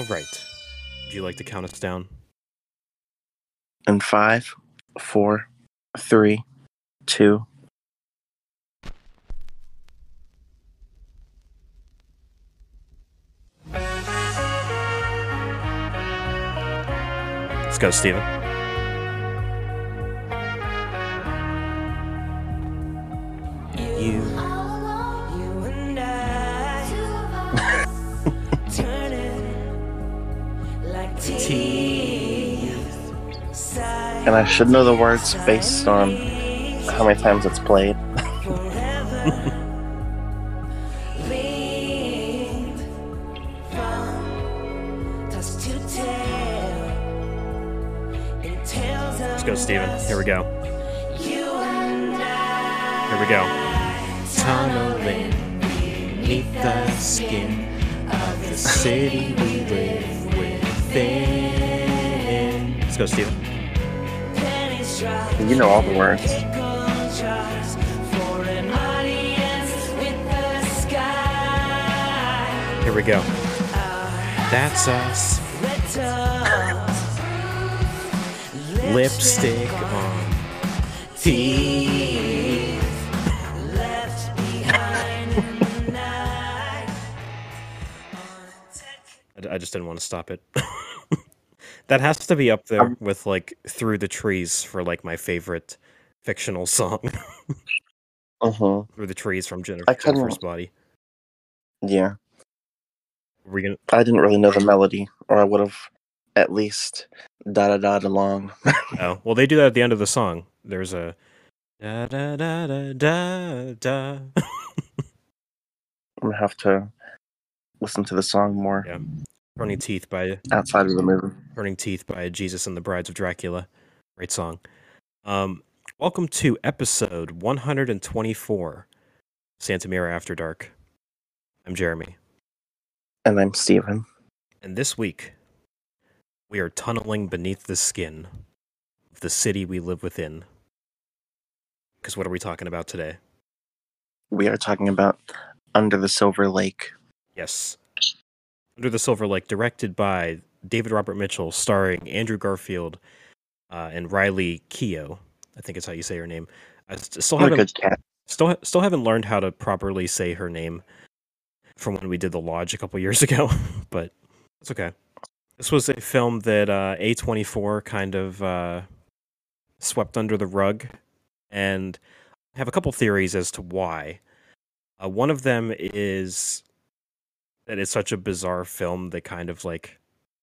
All right. Would you like to count us down? In five, four, three, two. Let's go, Steven. And I should know the words based on how many times it's played. Linked from touch to tail. It tells Let's go, Steven. Here we go. you and I. Here we go. Tunneling beneath the skin of the city we live within. Let's go, Steven. You know all the words. Contrast for an audience with the sky. Here we go. That's us. Lipstick on teeth. Left behind in the night. I, I just didn't want to stop it. that has to be up there Um, with like "Through the Trees" for like my favorite fictional song. Uh-huh. "Through the Trees" from Jennifer, I Jennifer's Body. Yeah. We gonna? I didn't really know the melody, or I would have at least da da da along. Oh, well, they do that at the end of the song. There's a da da da da da da. I'm gonna have to listen to the song more Yeah. Turning Teeth by outside of the movie. Turning Teeth by Jesus and the Brides of Dracula. Great song. Um, welcome to episode 124, Santa Mira After Dark. I'm Jeremy, And I'm Steven. and this week we are tunneling beneath the skin of the city we live within. Because what are we talking about today? We are talking about Under the Silver Lake. Yes. Under the Silver Lake, directed by David Robert Mitchell, starring Andrew Garfield uh, and Riley Keough. I think it's how you say her name. I st- still What haven't still still haven't learned how to properly say her name from when we did the lodge a couple years ago, but it's okay. This was a film that uh, A24 kind of uh, swept under the rug, and I have a couple theories as to why. Uh, one of them is that it's such a bizarre film that kind of like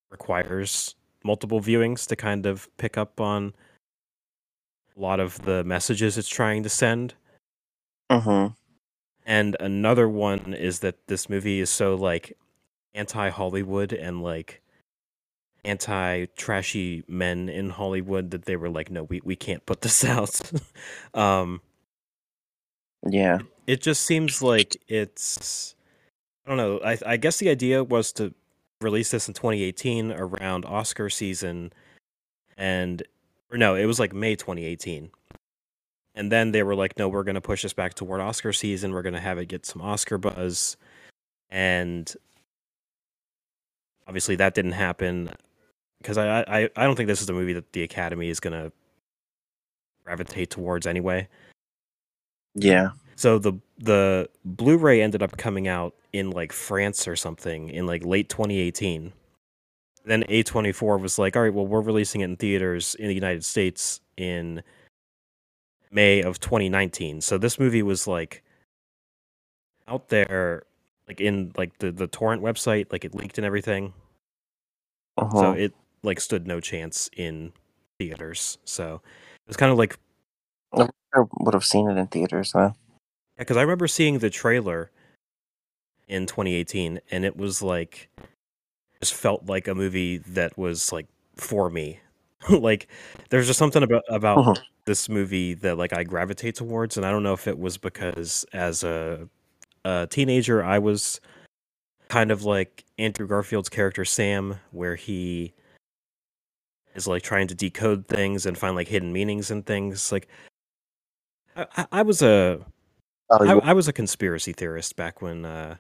requires multiple viewings to kind of pick up on a lot of the messages it's trying to send. Mm-hmm. And another one is that this movie is so like anti Hollywood and like anti trashy men in Hollywood that they were like, no, we, we can't put this out. um, Yeah. it just seems like it's I don't know. I I guess the idea was to release this in 2018 around Oscar season and or no, it was like May 2018. And then they were like, no, we're going to push this back toward Oscar season. We're going to have it get some Oscar buzz. And obviously that didn't happen because I, I, I don't think this is a movie that the Academy is going to gravitate towards anyway. Yeah. So the the Blu-ray ended up coming out in like France or something in like late 2018. Then A24 was like, "All right, well, we're releasing it in theaters in the United States in May of 2019." So this movie was like out there like in like the the torrent website, like it leaked and everything. Uh-huh. So it like stood no chance in theaters. So it was kind of like I would have seen it in theaters though. Yeah, because I remember seeing the trailer in 2018, and it was like, just felt like a movie that was like for me. like, there's just something about about Mhm. this movie that like I gravitate towards, and I don't know if it was because as a, a teenager I was kind of like Andrew Garfield's character Sam, where he is like trying to decode things and find like hidden meanings and things. Like, I, I- was a I, I was a conspiracy theorist back when, uh,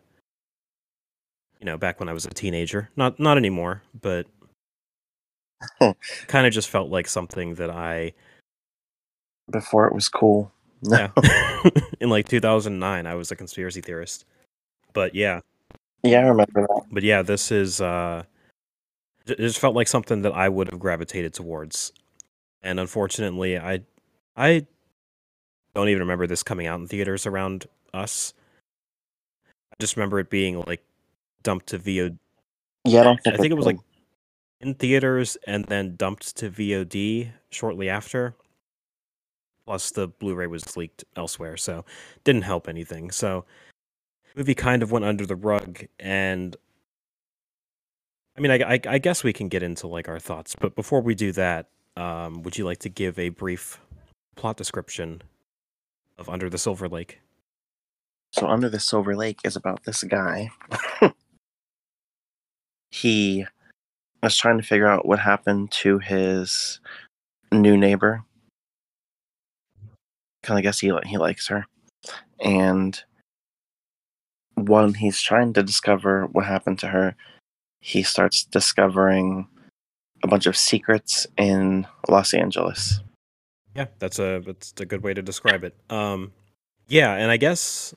you know, back when I was a teenager. Not not anymore, but kind of just felt like something that I before it was cool. No. yeah in like 2009 I was a conspiracy theorist. But yeah, Yeah, I remember that. but yeah, this is uh, it just felt like something that I would have gravitated towards, and unfortunately, I I don't even remember this coming out in theaters around us. I just remember it being like dumped to VOD. Yeah, I don't think. I think it was like in theaters and then dumped to VOD shortly after. Plus, the Blu-ray was leaked elsewhere, so didn't help anything. So, movie kind of went under the rug, and I mean, I, I, I guess we can get into like our thoughts, but before we do that, um, would you like to give a brief plot description of Under the Silver Lake? So under the Silver Lake is about this guy. he was trying to figure out what happened to his new neighbor. Kind of guess he he likes her, and when he's trying to discover what happened to her, he starts discovering a bunch of secrets in Los Angeles. Yeah, that's a that's a good way to describe it. Um, yeah, and I guess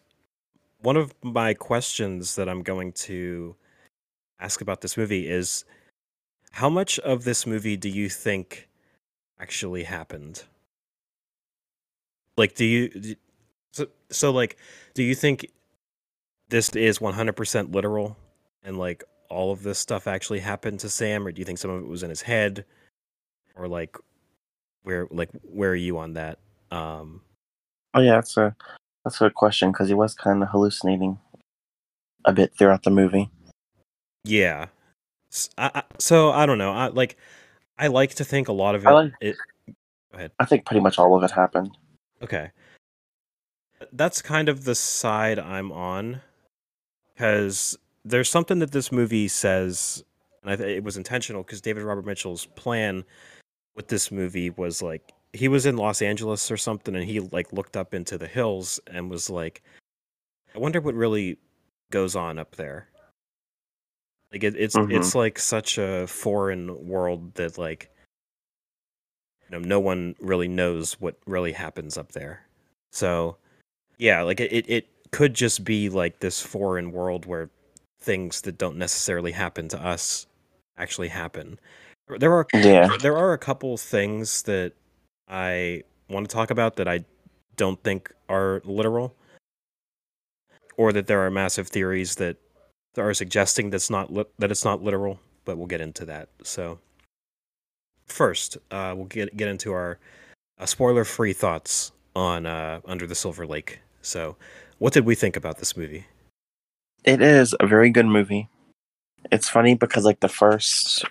one of my questions that I'm going to ask about this movie is how much of this movie do you think actually happened? Like, do you so so like do you think this is 100% literal and like all of this stuff actually happened to Sam, or do you think some of it was in his head, or like where like where are you on that? Um, Oh yeah, that's a that's a good question because he was kind of hallucinating a bit throughout the movie. yeah. S- I, I- so I don't know. I like I like to think a lot of it. I like- it go ahead. I think pretty much all of it happened. Okay. That's kind of the side I'm on because there's something that this movie says, and I th- it was intentional because David Robert Mitchell's plan with this movie was like he was in Los Angeles or something, and he like looked up into the hills and was like, "I wonder what really goes on up there." Like it, it's Mhm. it's like such a foreign world that like you know no one really knows what really happens up there. So yeah, like it, it could just be like this foreign world where things that don't necessarily happen to us actually happen. There are Yeah. there are a couple things that I want to talk about that I don't think are literal, or that there are massive theories that are suggesting that's not li- that it's not literal. But we'll get into that. So first, uh, we'll get get into our uh, spoiler-free thoughts on uh, Under the Silver Lake. So, what did we think about this movie? It is a very good movie. It's funny because like the first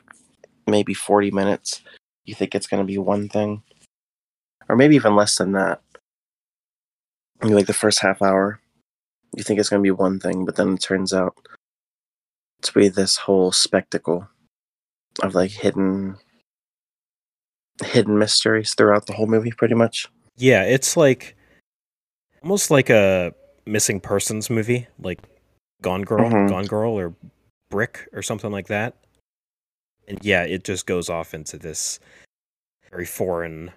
maybe 40 minutes you think it's going to be one thing or maybe even less than that. Maybe like the first half hour you think it's going to be one thing but then it turns out to be this whole spectacle of like hidden hidden mysteries throughout the whole movie pretty much. Yeah, it's like almost like a missing persons movie, like Gone Girl, Mhm. Gone Girl, or Brick, or something like that. And yeah, it just goes off into this very foreign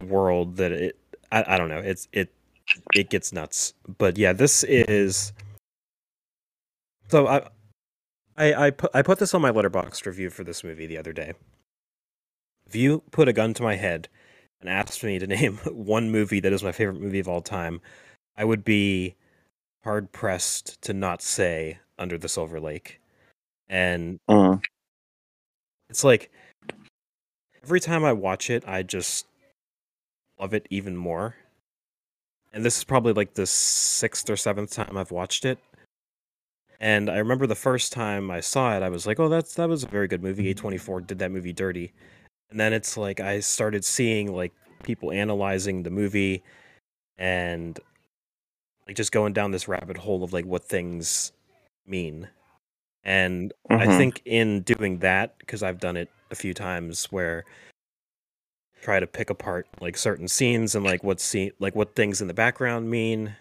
world that it. I, I don't know. It's it it gets nuts. But yeah, this is. So I. I, I put I put this on my Letterboxd review for this movie the other day. If you put a gun to my head and asked me to name one movie that is my favorite movie of all time, I would be hard pressed to not say Under the Silver Lake. And Mm. it's like every time I watch it, I just love it even more. And this is probably like the sixth or seventh time I've watched it. And I remember the first time I saw it, I was like, "Oh, that's that was a very good movie. A24 did that movie dirty." And then it's like I started seeing like people analyzing the movie and like just going down this rabbit hole of like what things mean. And I Mhm. think in doing that, because I've done it a few times where try to pick apart like certain scenes and like what scene like what things in the background mean.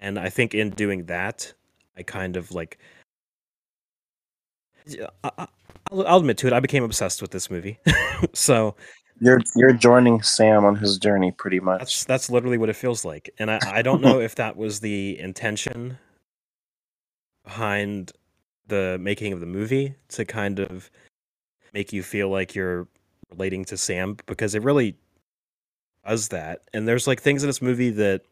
And I think in doing that, I kind of like I, I- I'll, I'll admit to it. I became obsessed with this movie. so You're you're joining Sam on his journey pretty much. that's that's literally what it feels like. And I, I don't know if that was the intention behind the making of the movie to kind of make you feel like you're relating to Sam because it really does that. And there's like things in this movie that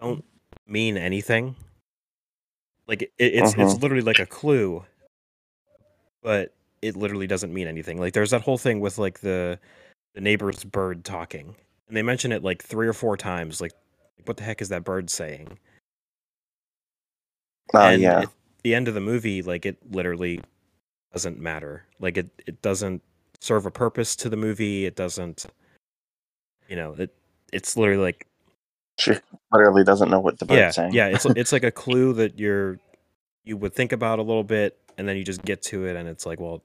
don't mean anything. Like it, it's it's Mhm. literally like a clue, but it literally doesn't mean anything. Like there's that whole thing with like the the neighbor's bird talking, and they mention it like three or four times. Like, what the heck is that bird saying? Oh and yeah. at the end of the movie, like it literally doesn't matter. Like it, it doesn't serve a purpose to the movie. It doesn't, you know, it it's literally like She literally doesn't know what the bird's yeah, saying. yeah. It's it's like a clue that you're you would think about a little bit, and then you just get to it, and it's like, well,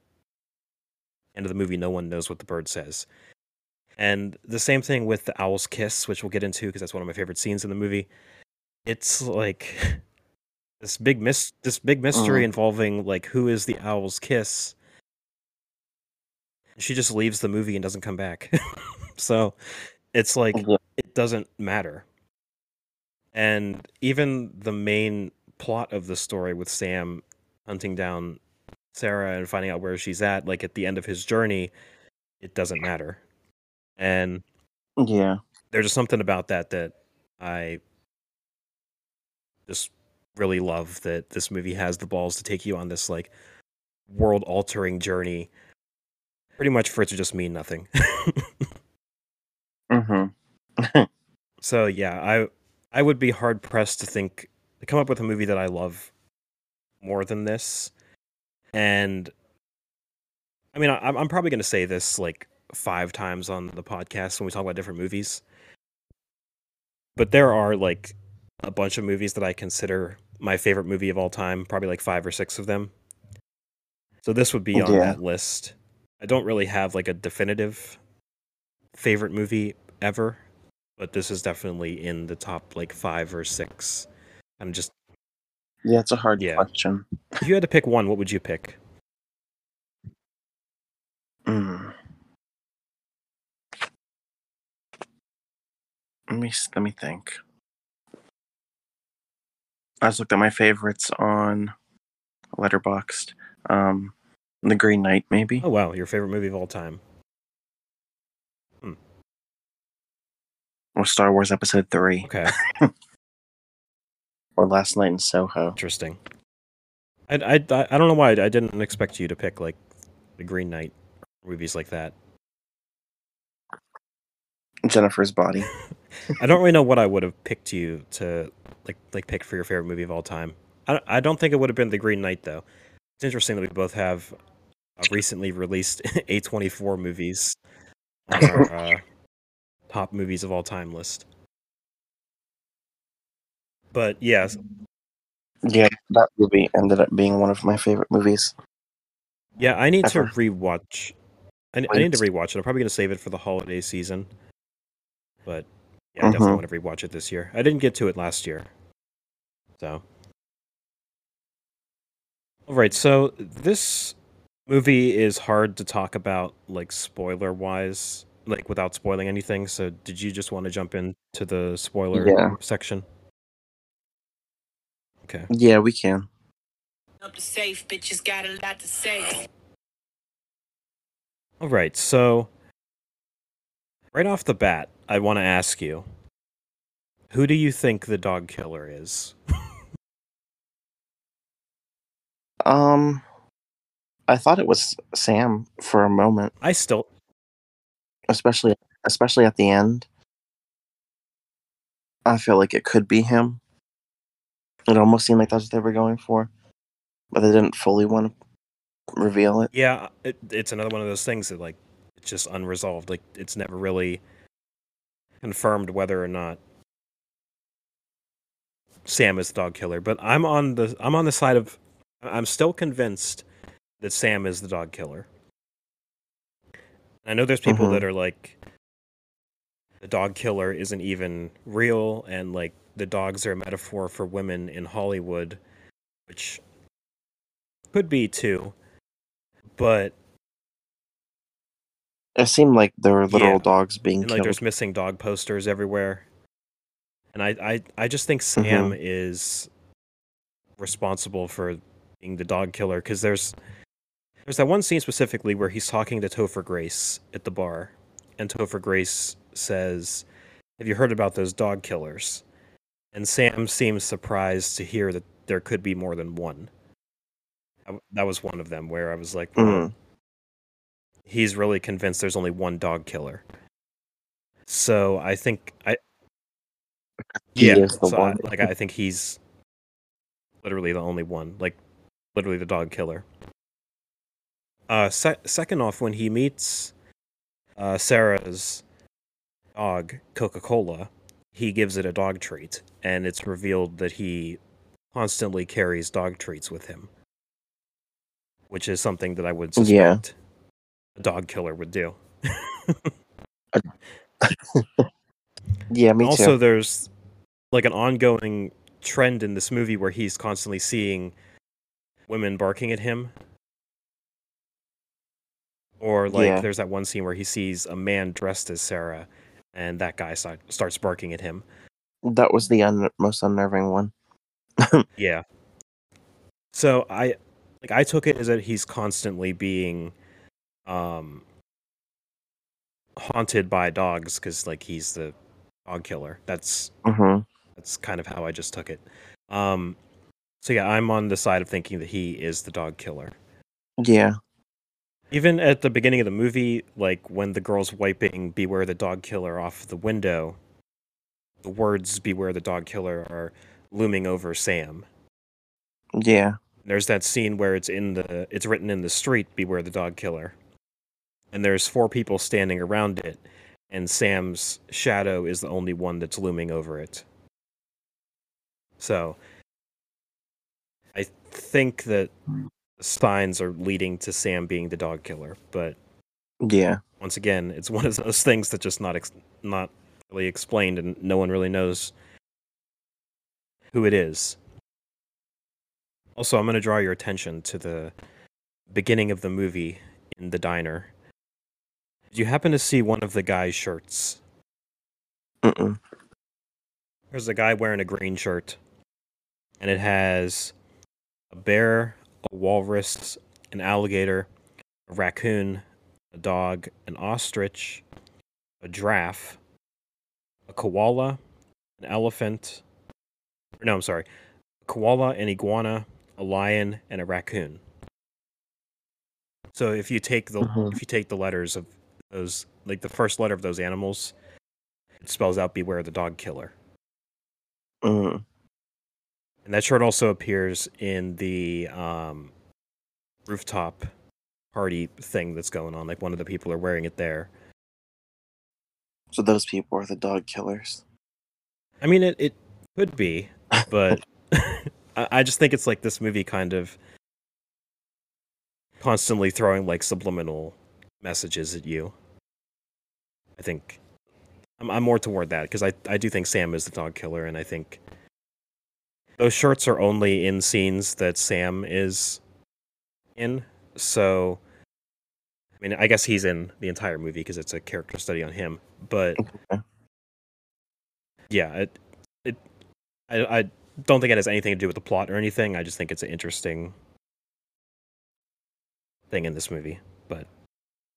end of the movie, no one knows what the bird says. And the same thing with the owl's kiss, which we'll get into because that's one of my favorite scenes in the movie. It's like this big mis- this big mystery Mhm. involving like who is the owl's kiss. She just leaves the movie and doesn't come back. so it's like Yeah. it doesn't matter. And even the main plot of the story with Sam hunting down Sarah and finding out where she's at, like at the end of his journey, it doesn't matter. And Yeah. there's just something about that that I just really love that this movie has the balls to take you on this like world altering journey pretty much for it to just mean nothing. Mm-hmm. so yeah, I I would be hard pressed to think to come up with a movie that I love more than this. And I mean, I, I'm probably going to say this like five times on the podcast when we talk about different movies. But there are like a bunch of movies that I consider my favorite movie of all time, probably like five or six of them. So this would be on Yeah. that list. I don't really have like a definitive favorite movie ever, but this is definitely in the top like five or six. I'm just Yeah, it's a hard Yeah. question. if you had to pick one, what would you pick? Mm. Let me let me think. I just looked at my favorites on Letterboxd. Um, The Green Knight, maybe. Oh wow, your favorite movie of all time. Hmm. or Star Wars Episode Three, Okay, or Last Night in Soho. interesting. I, I, I don't know why I didn't expect you to pick like the Green Knight movies like that. Jennifer's Body. I don't really know what I would have picked you to like like pick for your favorite movie of all time. I don't, I don't think it would have been The Green Knight though. It's interesting that we both have uh, recently released A24 movies on our uh, top movies of all time list. But yes, Yeah, that movie ended up being one of my favorite movies. yeah, I need to rewatch. I, I need to rewatch it. I'm probably gonna save it for the holiday season. But yeah, I definitely Mhm. want to rewatch it this year. I didn't get to it last year, so. All right, so this movie is hard to talk about, like spoiler wise, like without spoiling anything. So, did you just want to jump into the spoiler Yeah. section? Okay. Yeah, we can. Up the safe, bitches got a lot to say. All right, so right off the bat, I want to ask you who do you think the dog killer is? Um, I thought it was Sam for a moment, I still especially especially at the end. I feel like it could be him. It almost seemed like that's what they were going for, but they didn't fully want to reveal it. Yeah, it, it's another one of those things that like it's just unresolved. Like it's never really confirmed whether or not Sam is the dog killer, but I'm on the I'm on the side of I'm still convinced that Sam is the dog killer. I know there's people Mhm. that are like the dog killer isn't even real and like the dogs are a metaphor for women in Hollywood, which could be too. But It seemed like there were literal Yeah. dogs being and like killed. there's missing dog posters everywhere. And I I, I just think Sam Mhm. is responsible for being the dog killer because there's there's that one scene specifically where he's talking to Topher Grace at the bar, and Topher Grace says, "Have you heard about those dog killers?" And Sam seems surprised to hear that there could be more than one. That was one of them where I was like, "Wow, Mhm. he's really convinced there's only one dog killer." So I think I yeah, is the so I- like I think he's literally the only one, like literally the dog killer. Uh, se- second off, when he meets uh, Sarah's dog Coca Cola, he gives it a dog treat, and it's revealed that he constantly carries dog treats with him, which is something that I would Yeah. suspect a dog killer would do. Yeah, me also, too. there's like an ongoing trend in this movie where he's constantly seeing women barking at him. Or like Yeah. there's that one scene where he sees a man dressed as Sarah and that guy start, starts barking at him. That was the un- most unnerving one. Yeah. So I like I took it as that he's constantly being um haunted by dogs cuz like he's the dog killer. That's hmm That's kind of how I just took it. Um, so yeah, I'm on the side of thinking that he is the dog killer. Yeah. Even at the beginning of the movie, like when the girl's wiping "Beware the dog killer" off the window, the words "Beware the dog killer" are looming over Sam. Yeah. There's that scene where it's in the it's written in the street "Beware the dog killer," and there's four people standing around it, and Sam's shadow is the only one that's looming over it. So, I think that the signs are leading to Sam being the dog killer, but Yeah. once again, it's one of those things that just not ex- not really explained, and no one really knows who it is. Also, I'm going to draw your attention to the beginning of the movie in the diner. Did you happen to see one of the guy's shirts? Mm-mm. There's a guy wearing a green shirt, and it has a bear, a walrus, an alligator, a raccoon, a dog, an ostrich, a giraffe, a koala, an elephant. No, I'm sorry. A koala, an iguana, a lion, and a raccoon. So if you take the Mhm. if you take the letters of those like the first letter of those animals, it spells out beware the dog killer. Mm. And that shirt also appears in the um, rooftop party thing that's going on. Like one of the people are wearing it there. So those people are the dog killers. I mean, it, it could be, but I just think it's like this movie kind of constantly throwing like subliminal messages at you. I think I'm, I'm more toward that because I, I do think Sam is the dog killer, and I think those shirts are only in scenes that Sam is in. So, I mean, I guess he's in the entire movie because it's a character study on him. But Okay. yeah, it, it, I, I don't think it has anything to do with the plot or anything. I just think it's an interesting thing in this movie. But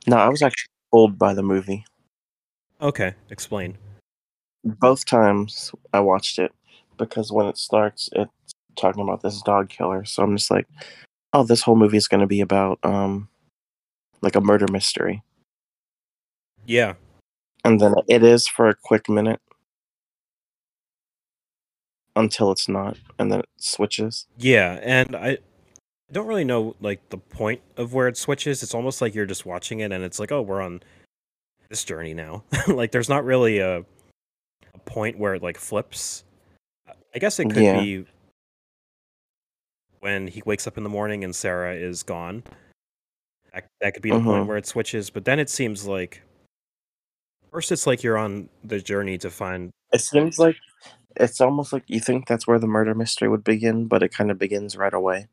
No, I was actually fooled by the movie. okay, explain. Both times I watched it because when it starts, it's talking about this dog killer. So I'm just like, oh, this whole movie is going to be about um, like a murder mystery. Yeah, And then it is for a quick minute until it's not, and then it switches. yeah, and I. I don't really know like the point of where it switches. It's almost like you're just watching it and it's like, oh, we're on this journey now. like there's not really a a point where it like flips. I guess it could Yeah. be when he wakes up in the morning and Sarah is gone. That, that could be the point Mhm. where it switches. But then it seems like first it's like you're on the journey to find It seems like it's almost like you think that's where the murder mystery would begin, but it kind of begins right away.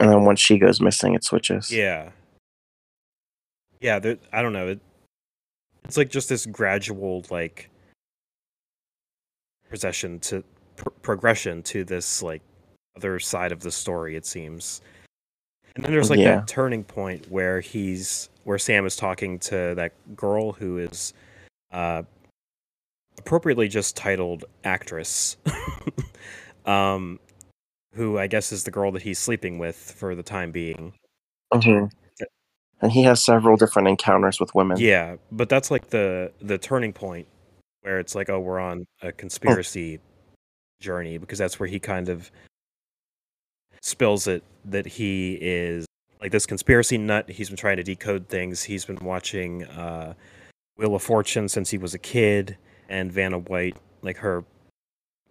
And then once she goes missing, it switches. Yeah. Yeah, there, I don't know. It, it's like just this gradual like procession to pr- progression to this like other side of the story it seems. And then there's like Yeah. that turning point where he's where Sam is talking to that girl who is uh appropriately just titled actress. um who I guess is the girl that he's sleeping with for the time being. hmm And he has several different encounters with women. Yeah, but that's like the the turning point where it's like, oh, we're on a conspiracy journey because that's where he kind of spills it that he is like this conspiracy nut. He's been trying to decode things. He's been watching uh, Wheel of Fortune since he was a kid, and Vanna White, like her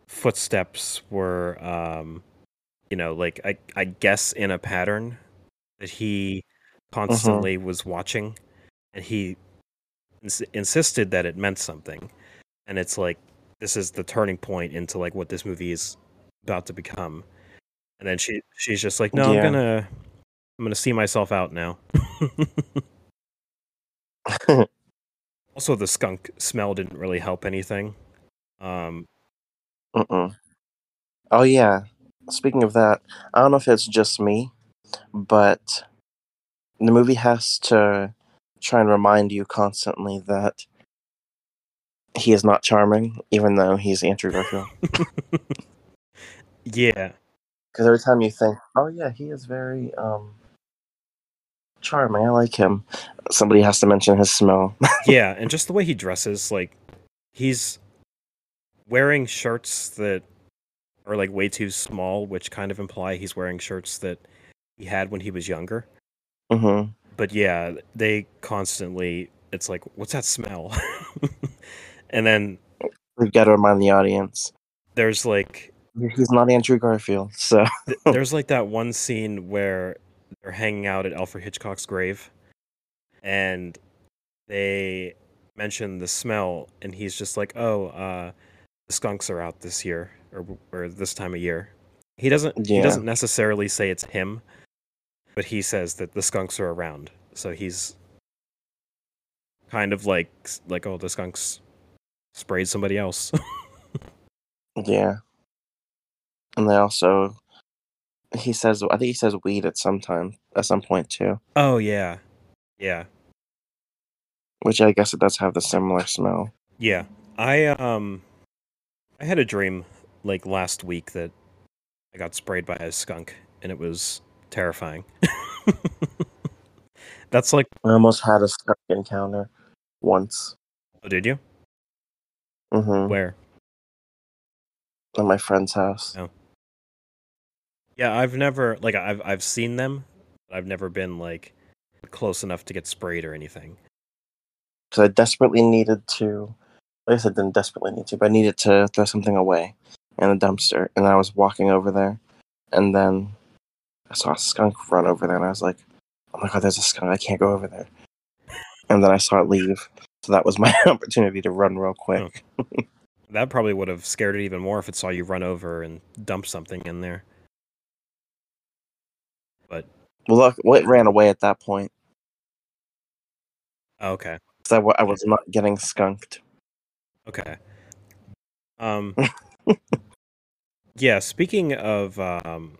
footsteps were, um, you know, like I I guess in a pattern that he constantly was watching, and he ins- insisted that it meant something, and it's like this is the turning point into like what this movie is about to become, and then she she's just like, no, Yeah. I'm gonna I'm gonna see myself out now. also, the skunk smell didn't really help anything. Um, Mm-mm. Oh yeah. Speaking of that, I don't know if it's just me, but the movie has to try and remind you constantly that he is not charming, even though he's Andrew Garfield. yeah, Because every time you think, "Oh yeah, he is very um charming. I like him," somebody has to mention his smell. yeah, and just the way he dresses, like he's wearing shirts that are like way too small, which kind of imply he's wearing shirts that he had when he was younger. hmm But yeah, they constantly it's like, what's that smell? and then We've got to remind the audience there's like he's not Andrew Garfield. So there's like that one scene where they're hanging out at Alfred Hitchcock's grave and they mention the smell and he's just like, "Oh, uh the skunks are out this year or or this time of year." He doesn't he doesn't necessarily say it's him, but he says that the skunks are around. So he's kind of like like oh, the skunks sprayed somebody else. yeah, and they also he says I think he says weed at some time at some point too, oh yeah. Yeah. which I guess it does have the similar smell. Yeah, I um, I had a dream like last week that I got sprayed by a skunk, and it was terrifying. That's like, I almost had a skunk encounter once. oh, did you? hmm Where? At my friend's house. Oh. Yeah, I've never like I've I've seen them, but I've never been like close enough to get sprayed or anything. because I desperately needed to. I guess I didn't desperately need to, but I needed to throw something away in a dumpster, and I was walking over there, and then I saw a skunk run over there, and I was like, "Oh my god, there's a skunk! I can't go over there." And then I saw it leave, so that was my opportunity to run real quick. That probably would have scared it even more if it saw you run over and dump something in there. But Well, look, well, it ran away at that point. Okay. So I was not getting skunked. okay. Um, yeah. Speaking of um,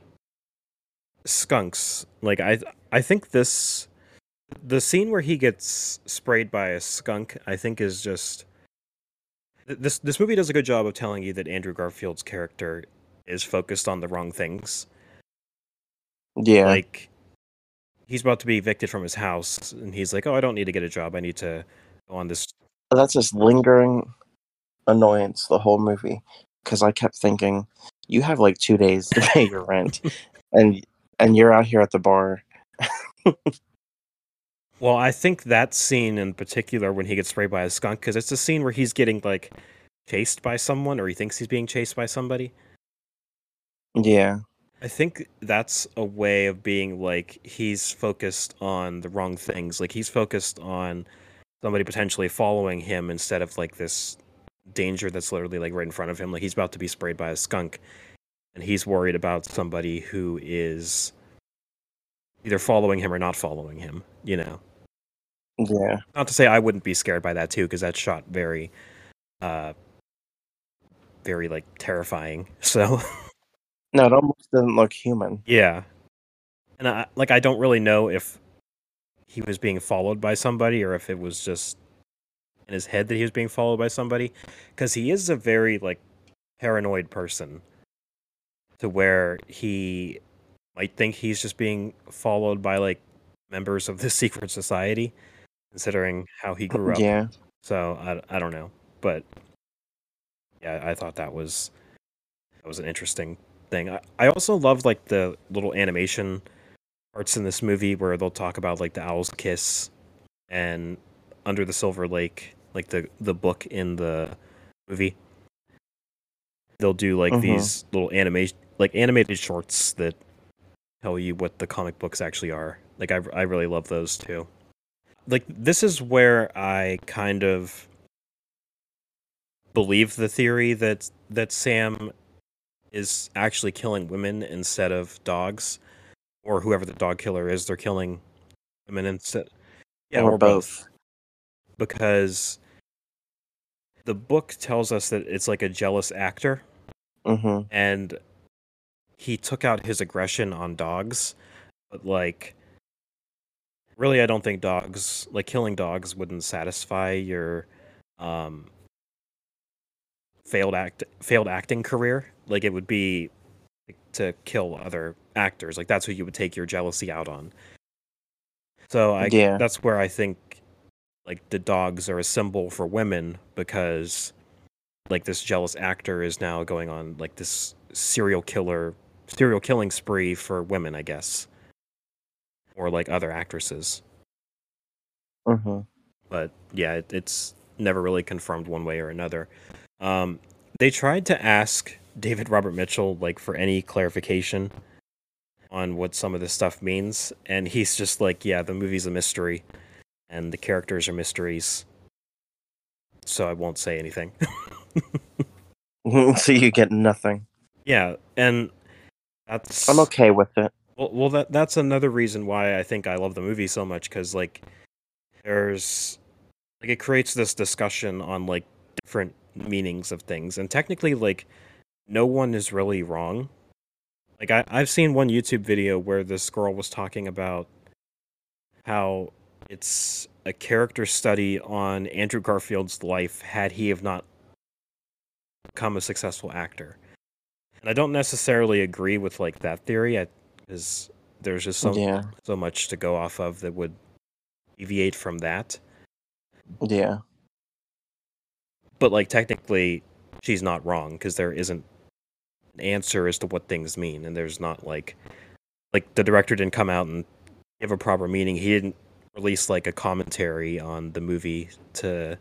skunks, like I, I think this, the scene where he gets sprayed by a skunk, I think is just this. This movie does a good job of telling you that Andrew Garfield's character is focused on the wrong things. Yeah, like he's about to be evicted from his house and he's like oh i don't need to get a job i need to go on this that's just lingering annoyance the whole movie because I kept thinking, you have like two days to pay your rent, and and you're out here at the bar. well i think that scene in particular when he gets sprayed by a skunk because it's a scene where he's getting like chased by someone or he thinks he's being chased by somebody. Yeah. I think that's a way of being like he's focused on the wrong things. Like he's focused on somebody potentially following him instead of like this danger that's literally like right in front of him. Like he's about to be sprayed by a skunk and he's worried about somebody who is either following him or not following him, you know. Yeah. Not to say I wouldn't be scared by that too because that shot very uh very like terrifying. So No, it almost doesn't look human. Yeah. And I like I don't really know if he was being followed by somebody or if it was just in his head that he was being followed by somebody cuz he is a very like paranoid person to where he might think he's just being followed by like members of the secret society considering how he grew up. Yeah. So I I don't know, but yeah, I thought that was that was an interesting thing. I, I also love like the little animation parts in this movie where they'll talk about like the owl's kiss and under the silver lake, like the the book in the movie. They'll do like Mhm. these little animation like animated shorts that tell you what the comic books actually are. Like I I really love those too. Like this is where I kind of believe the theory that that Sam is actually killing women instead of dogs, or whoever the dog killer is, they're killing women instead. Yeah, Or or, both. Because the book tells us that it's like a jealous actor, Mm-hmm. and he took out his aggression on dogs, but like. Really, I don't think dogs like killing dogs wouldn't satisfy your um, failed act failed acting career. Like it would be to kill other actors. Like that's who you would take your jealousy out on. So I Yeah. that's where I think like the dogs are a symbol for women because like this jealous actor is now going on like this serial killer serial killing spree for women, I guess. Or like other actresses. Mm-hmm. but yeah, it, it's never really confirmed one way or another. Um, they tried to ask David Robert Mitchell like for any clarification on what some of this stuff means, and he's just like, "Yeah, the movie's a mystery, and the characters are mysteries." So I won't say anything. so you get nothing. yeah, and that's I'm okay with it. Well, well, that that's another reason why I think I love the movie so much because like there's like it creates this discussion on like different meanings of things, and technically like no one is really wrong. Like I I've seen one YouTube video where this girl was talking about how it's a character study on Andrew Garfield's life had he have not become a successful actor. And I don't necessarily agree with like that theory because there's just so yeah. so much to go off of that would deviate from that. Yeah. But like technically, she's not wrong because there isn't an answer as to what things mean, and there's not like like the director didn't come out and give a proper meaning. He didn't release like a commentary on the movie to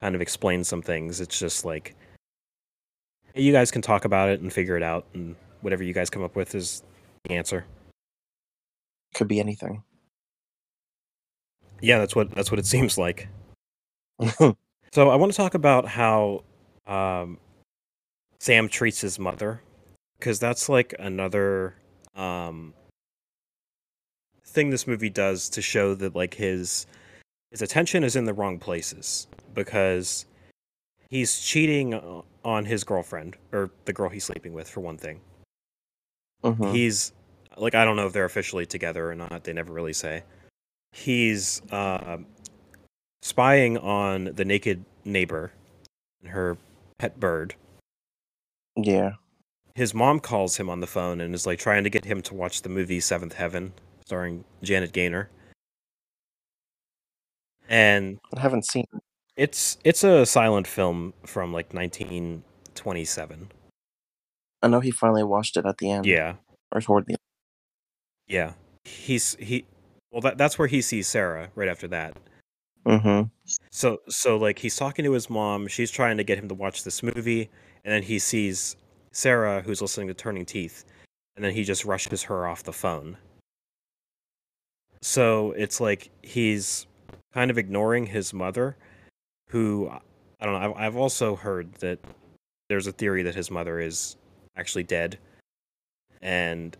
kind of explain some things. It's just like you guys can talk about it and figure it out, and whatever you guys come up with is the answer. Could be anything. Yeah, that's what that's what it seems like. So I want to talk about how um, Sam treats his mother, because that's like another um, thing this movie does to show that like his his attention is in the wrong places because he's cheating on his girlfriend or the girl he's sleeping with for one thing. Mhm. He's like I don't know if they're officially together or not. They never really say. He's uh, spying on the naked neighbor and her pet bird. Yeah. His mom calls him on the phone and is like trying to get him to watch the movie Seventh Heaven, starring Janet Gaynor. And I haven't seen it. it's it's a silent film from like 1927. I know he finally watched it at the end. Yeah. Or toward the Yeah. He's he well that that's where he sees Sarah right after that. Mm-hmm. So so like he's talking to his mom, she's trying to get him to watch this movie, and then he sees Sarah who's listening to Turning Teeth, and then he just rushes her off the phone. So it's like he's kind of ignoring his mother, who I don't know. I've, I've also heard that there's a theory that his mother is actually dead, and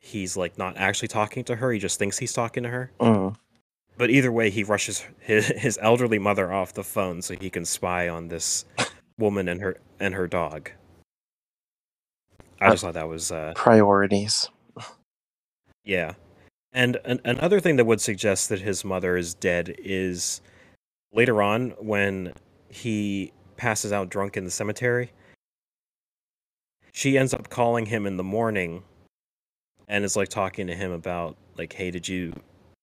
he's like not actually talking to her. He just thinks he's talking to her. Mm. But either way, he rushes his, his elderly mother off the phone so he can spy on this woman and her and her dog. I just thought that was uh, Priorities. yeah. And an, another thing that would suggest that his mother is dead is later on when he passes out drunk in the cemetery. She ends up calling him in the morning and is like talking to him about like, "Hey, did you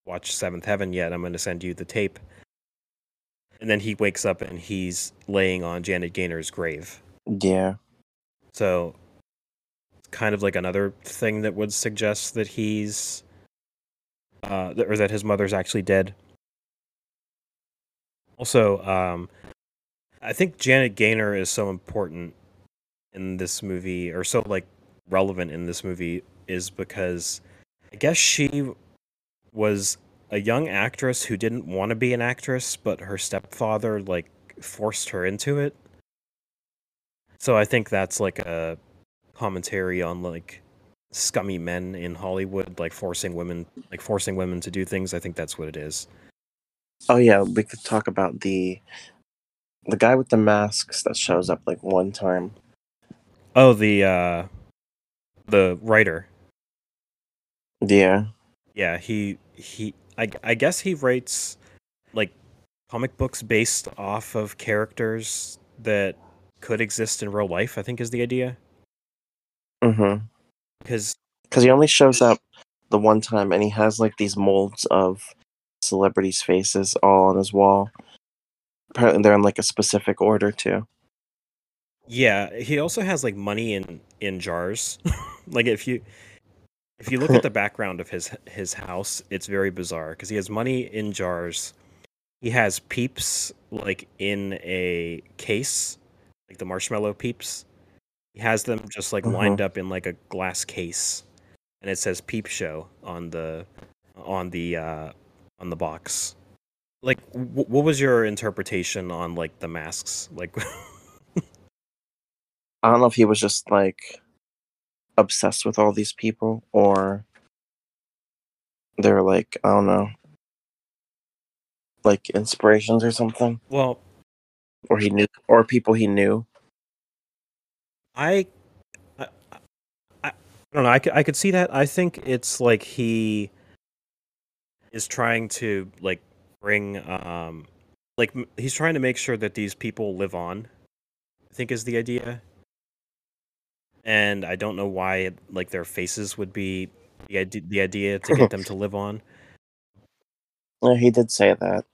watch Seventh Heaven yet? I'm going to send you the tape." And then he wakes up and he's laying on Janet Gaynor's grave. Yeah. So it's kind of like another thing that would suggest that he's uh or that his mother's actually dead. Also, um I think Janet Gaynor is so important in this movie or so like relevant in this movie is because I guess she was a young actress who didn't want to be an actress, but her stepfather like forced her into it. So I think that's like a commentary on like scummy men in Hollywood, like forcing women, like forcing women to do things. I think that's what it is. Oh yeah, we could talk about the the guy with the masks that shows up like one time. Oh, the uh, the writer. Yeah. Yeah, he he. I I guess he writes like comic books based off of characters that could exist in real life. I think is the idea Mm-hmm. Because Because he only shows up the one time, and he has like these molds of celebrities' faces all on his wall. Apparently, they're in like a specific order too. Yeah, he also has like money in in jars. like if you if you look at the background of his his house, it's very bizarre because he has money in jars. He has peeps like in a case, like the marshmallow peeps. He has them just like Mhm. lined up in like a glass case, and it says "Peep Show" on the on the uh, on the box. Like, w- what was your interpretation on like the masks? Like, I don't know if he was just like obsessed with all these people, or they're like I don't know, like inspirations or something, well, or he knew, or people he knew. I, I, I, don't know. I could, I could see that. I think it's like he is trying to like bring, um, like he's trying to make sure that these people live on. I think is the idea. And I don't know why like their faces would be the idea, the idea to get them to live on. Yeah, he did say that.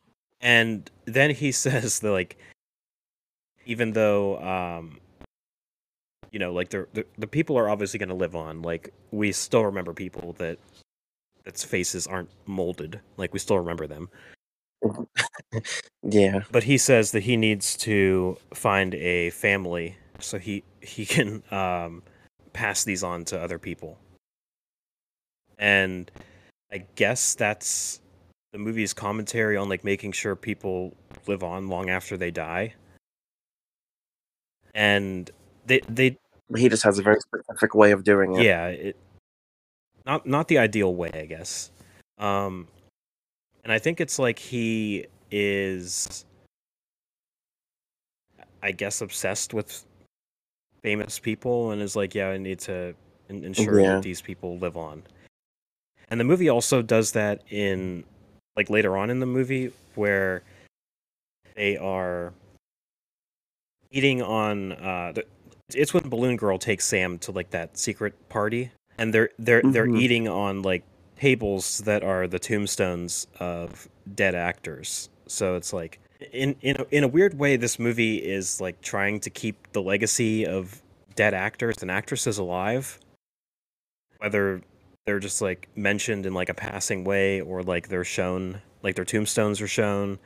And then he says that like even though um you know like the the, the people are obviously going to live on. Like we still remember people that that's faces aren't molded. Like we still remember them. Yeah. but he says that he needs to find a family so he he can um pass these on to other people. And i guess that's the movie's commentary on like making sure people live on long after they die. And they they he just has a very specific way of doing it. yeah it not not the ideal way i guess um and i think it's like he is i guess obsessed with famous people and is like yeah i need to ensure Yeah. that these people live on and the movie also does that in like later on in the movie where they are eating on uh the, it's when balloon girl takes sam to like that secret party and they're they're they're Mhm. eating on like tables that are the tombstones of dead actors so it's like in in a, in a weird way this movie is like trying to keep the legacy of dead actors and actresses alive whether they're just like mentioned in like a passing way or like they're shown like their tombstones are shown,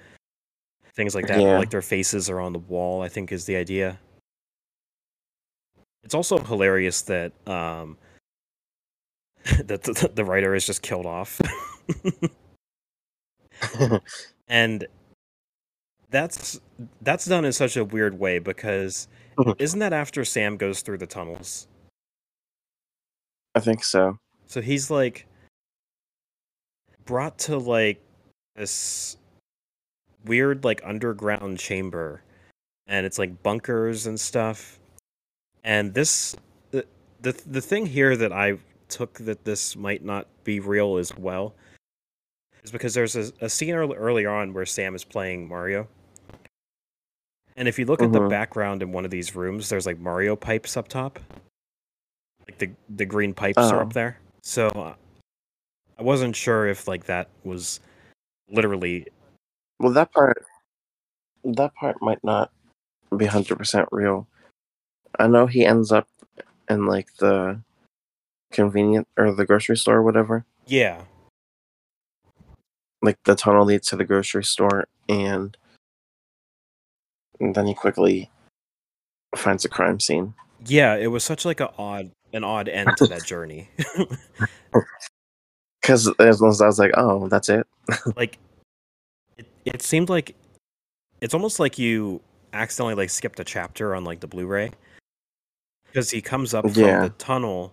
things like that. Yeah. Like their faces are on the wall. I think is the idea. It's also hilarious that um that the, the writer is just killed off, and that's that's done in such a weird way because isn't that after Sam goes through the tunnels? I think so. So he's like brought to like this weird like underground chamber and it's like bunkers and stuff. And this the the, the thing here that I took that this might not be real as well is because there's a, a scene early, earlier on where Sam is playing Mario. And if you look at the Mhm. background in one of these rooms, there's like Mario pipes up top. Like the the green pipes are Oh. up there. So uh, I wasn't sure if like that was literally Well, that part, that part might not be hundred percent real. I know he ends up in like the convenient or the grocery store or whatever. yeah. Like the tunnel leads to the grocery store, and, and then he quickly finds a crime scene. Yeah, it was such like a odd an odd end to that journey. Because as long as I was like, oh, that's it. like it, it seemed like it's almost like you accidentally like skipped a chapter on like the Blu-ray because he comes up from the tunnel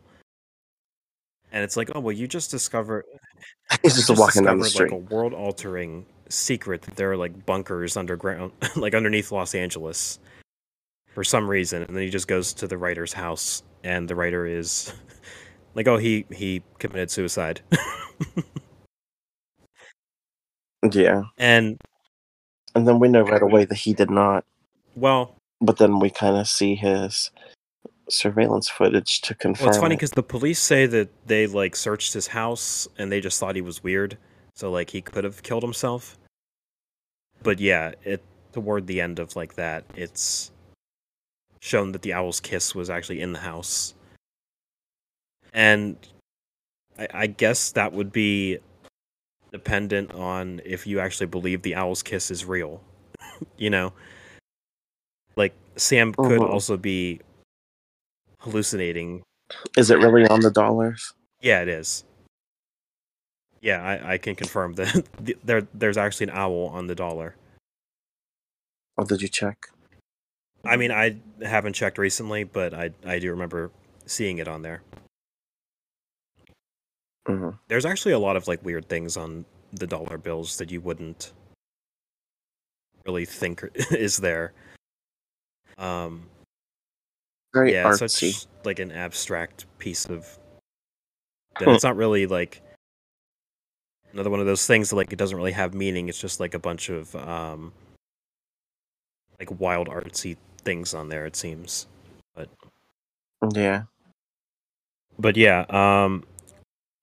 and it's like, oh well, you just discovered He's just, walking down the street. like a world-altering secret that there are like bunkers underground, like underneath Los Angeles, for some reason. And then he just goes to the writer's house, and the writer is like, "Oh, he he committed suicide," Yeah, and and then we know right away that he did not. well, But then we kind of see his surveillance footage to confirm. well, it's funny because the police say that they like searched his house and they just thought he was weird, so like he could have killed himself. But yeah, it toward the end of like that, it's shown that the owl's kiss was actually in the house. And I, I guess that would be dependent on if you actually believe the owl's kiss is real. you know? Like Sam could Mhm. also be hallucinating. Is it really on the dollars? Yeah, it is. Yeah, I, I can confirm that there there's actually an owl on the dollar. Or did you check? I mean, I haven't checked recently, but I I do remember seeing it on there. hmm There's actually a lot of like weird things on the dollar bills that you wouldn't really think is there. Um, Very yeah, it's artsy. such like an abstract piece of. That it's not really like another one of those things that like it doesn't really have meaning. It's just like a bunch of um, like wild artsy things on there. It seems. But yeah. But yeah, um,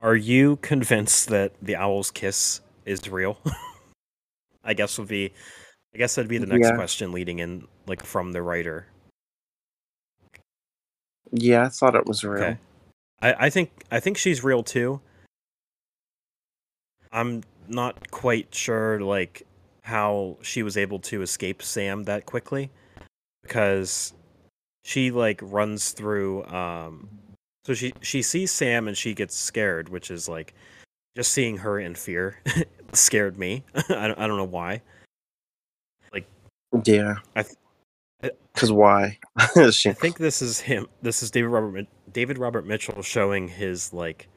are you convinced that the owl's kiss is real? I guess would be, I guess that'd be the next Yeah. question leading in, like from the writer. Yeah, I thought it was real. Okay, I, I think I think she's real too. I'm not quite sure like how she was able to escape Sam that quickly because she like runs through um so she she sees Sam and she gets scared which is like just seeing her in fear scared me I, don't, I don't know why Like Yeah. I th- I- Because why? I think this is him this is David Robert David Robert Mitchell showing his like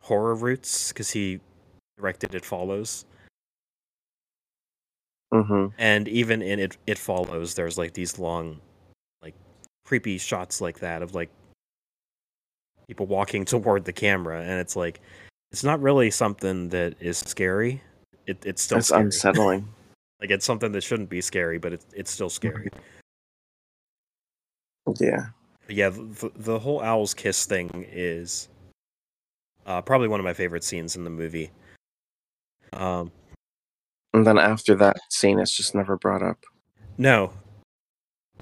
horror roots cuz he directed It Follows hmm and even in it it follows there's like these long like creepy shots like that of like people walking toward the camera and it's like it's not really something that is scary it, it's still It's scary. unsettling. Like it's something that shouldn't be scary but it's, it's still scary yeah. but yeah the, the whole owl's kiss thing is uh, probably one of my favorite scenes in the movie um And then after that scene, it's just never brought up. No.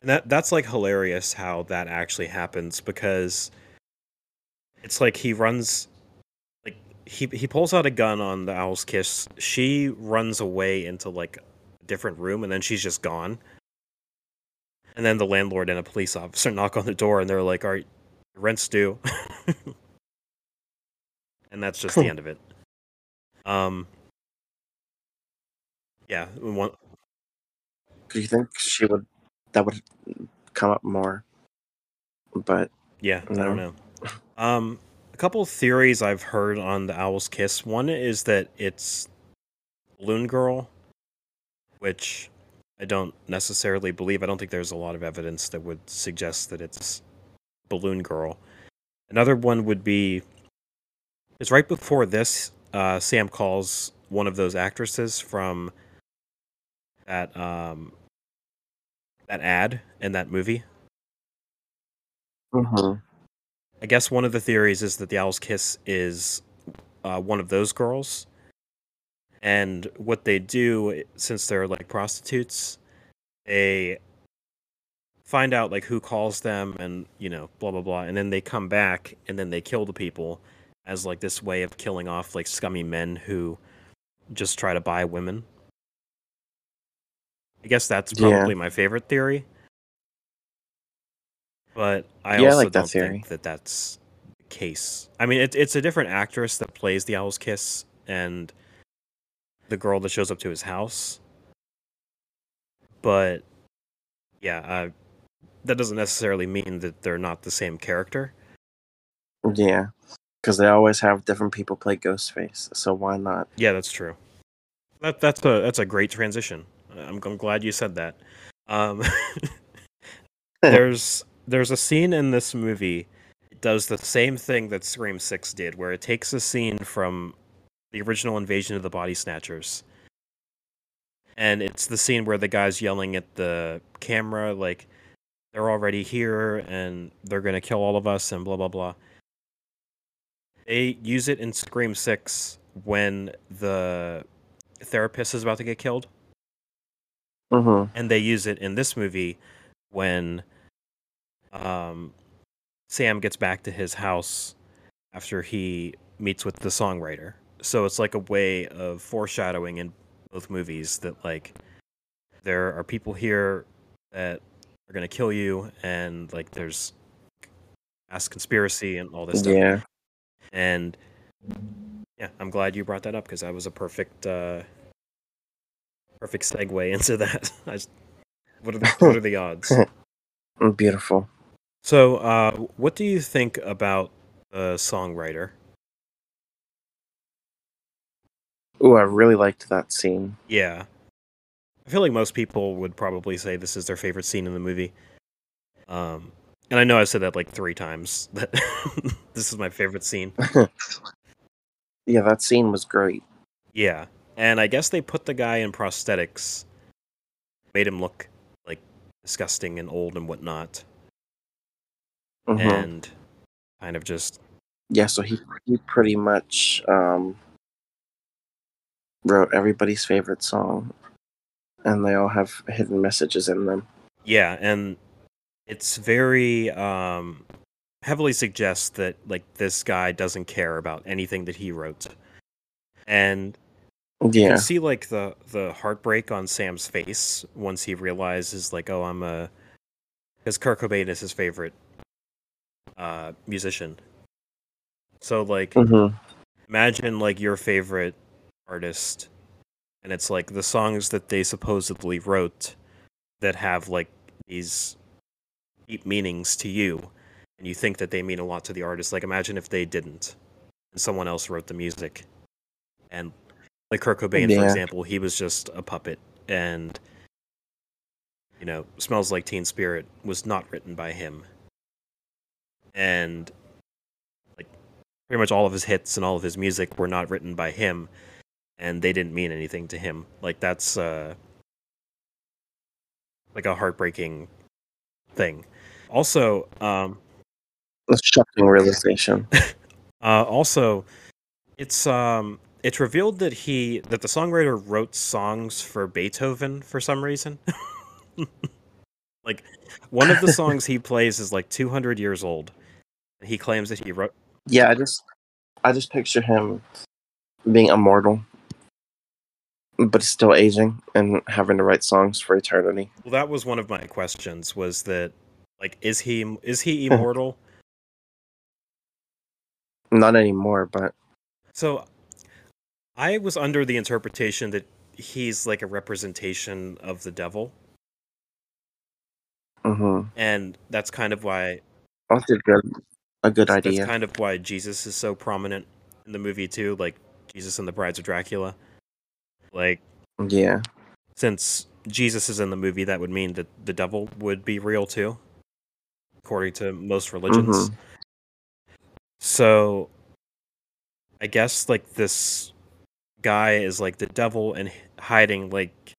And that that's like hilarious how that actually happens because it's like he runs like he he pulls out a gun on the owl's kiss. She runs away into like different room, and then she's just gone. And then the landlord and a police officer knock on the door, and they're like, "Are rent's due?" and that's just the end of it. Um, yeah, one, Do you think she would that would come up more? But Yeah, I don't know. Um, a couple of theories I've heard on the Owl's Kiss. One is that it's Balloon Girl, which I don't necessarily believe. I don't think there's a lot of evidence that would suggest that it's Balloon Girl. Another one would be is right before this. Uh, Sam calls one of those actresses from that um, that ad in that movie. mhm. I guess one of the theories is that the Owl's Kiss is uh, one of those girls. And what they do, since they're like prostitutes, they find out like who calls them and, you know, blah, blah, blah. And then they come back and then they kill the people as like this way of killing off like scummy men who just try to buy women. I guess that's Yeah. probably my favorite theory. But I Yeah, I also like that don't theory. think that that's the case. I mean, it, it's a different actress that plays the Owl's Kiss and the girl that shows up to his house. But yeah, uh, that doesn't necessarily mean that they're not the same character. Yeah, because they always have different people play Ghostface, so why not? Yeah, that's true. That that's a that's a great transition. I'm, I'm glad you said that. Um, there's there's a scene in this movie it does the same thing that Scream Six did, where it takes a scene from the original Invasion of the Body Snatchers, and it's the scene where the guy's yelling at the camera like they're already here and they're gonna kill all of us and blah blah blah. They use it in Scream Six when the therapist is about to get killed hmm and they use it in this movie when um, Sam gets back to his house after he meets with the songwriter. So it's like a way of foreshadowing in both movies that like there are people here that are gonna kill you, and like there's mass conspiracy and all this stuff. Yeah, And yeah, I'm glad you brought that up because that was a perfect, uh, perfect segue into that. I just, what are the what are the odds? beautiful. So, uh, what do you think about the songwriter? Ooh, I really liked that scene. Yeah, I feel like most people would probably say this is their favorite scene in the movie. Um, and I know I've said that like three times that this is my favorite scene. Yeah, that scene was great. Yeah, and I guess they put the guy in prosthetics, made him look like disgusting and old and whatnot, hmm and kind of just Yeah, so he he pretty much um, wrote everybody's favorite song, and they all have hidden messages in them. yeah, and it's very um, heavily suggests that like this guy doesn't care about anything that he wrote, and you Yeah, can see like the the heartbreak on Sam's face once he realizes like, oh, I'm a because Kurt Cobain is his favorite uh, musician. So like, hmm imagine like your favorite artist, and it's like the songs that they supposedly wrote that have like these deep meanings to you, and you think that they mean a lot to the artist. Like, imagine if they didn't, and someone else wrote the music, and like Kurt Cobain, for example, he was just a puppet, and you know, "Smells Like Teen Spirit" was not written by him, and like pretty much all of his hits and all of his music were not written by him, and they didn't mean anything to him. Like that's uh, like a heartbreaking thing. Also, um, a shocking realization. uh, also, it's um, it's revealed that he that the songwriter wrote songs for Beethoven for some reason. like one of the songs he plays is like 200 years old. He claims that he wrote Yeah, I just I just picture him being immortal, but still aging and having to write songs for eternity. Well, that was one of my questions. Was that like is he is he immortal? Not anymore, but so, I was under the interpretation that he's like a representation of the devil, hmm and that's kind of why that's a good, a good that's idea. kind of why Jesus is so prominent in the movie too. Like Jesus and the Brides of Dracula. Like Yeah, since Jesus is in the movie, that would mean that the devil would be real too, according to most religions. Mhm. So, I guess like this guy is like the devil and hiding like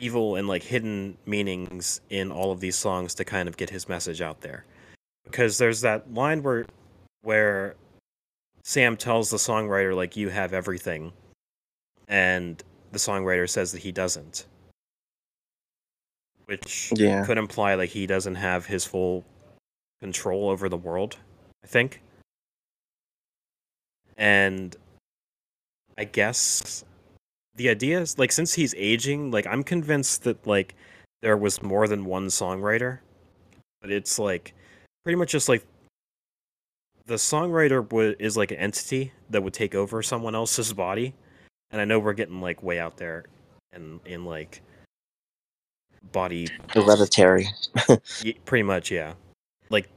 evil and like hidden meanings in all of these songs to kind of get his message out there. Because there's that line where where Sam tells the songwriter like you have everything and the songwriter says that he doesn't. Which yeah, could imply like he doesn't have his full control over the world, I think. And I guess the idea is like since he's aging, like I'm convinced that like there was more than one songwriter. But it's like pretty much just like the songwriter would is like an entity that would take over someone else's body. And I know we're getting like way out there and in like body hereditary. Pretty much, yeah. Like,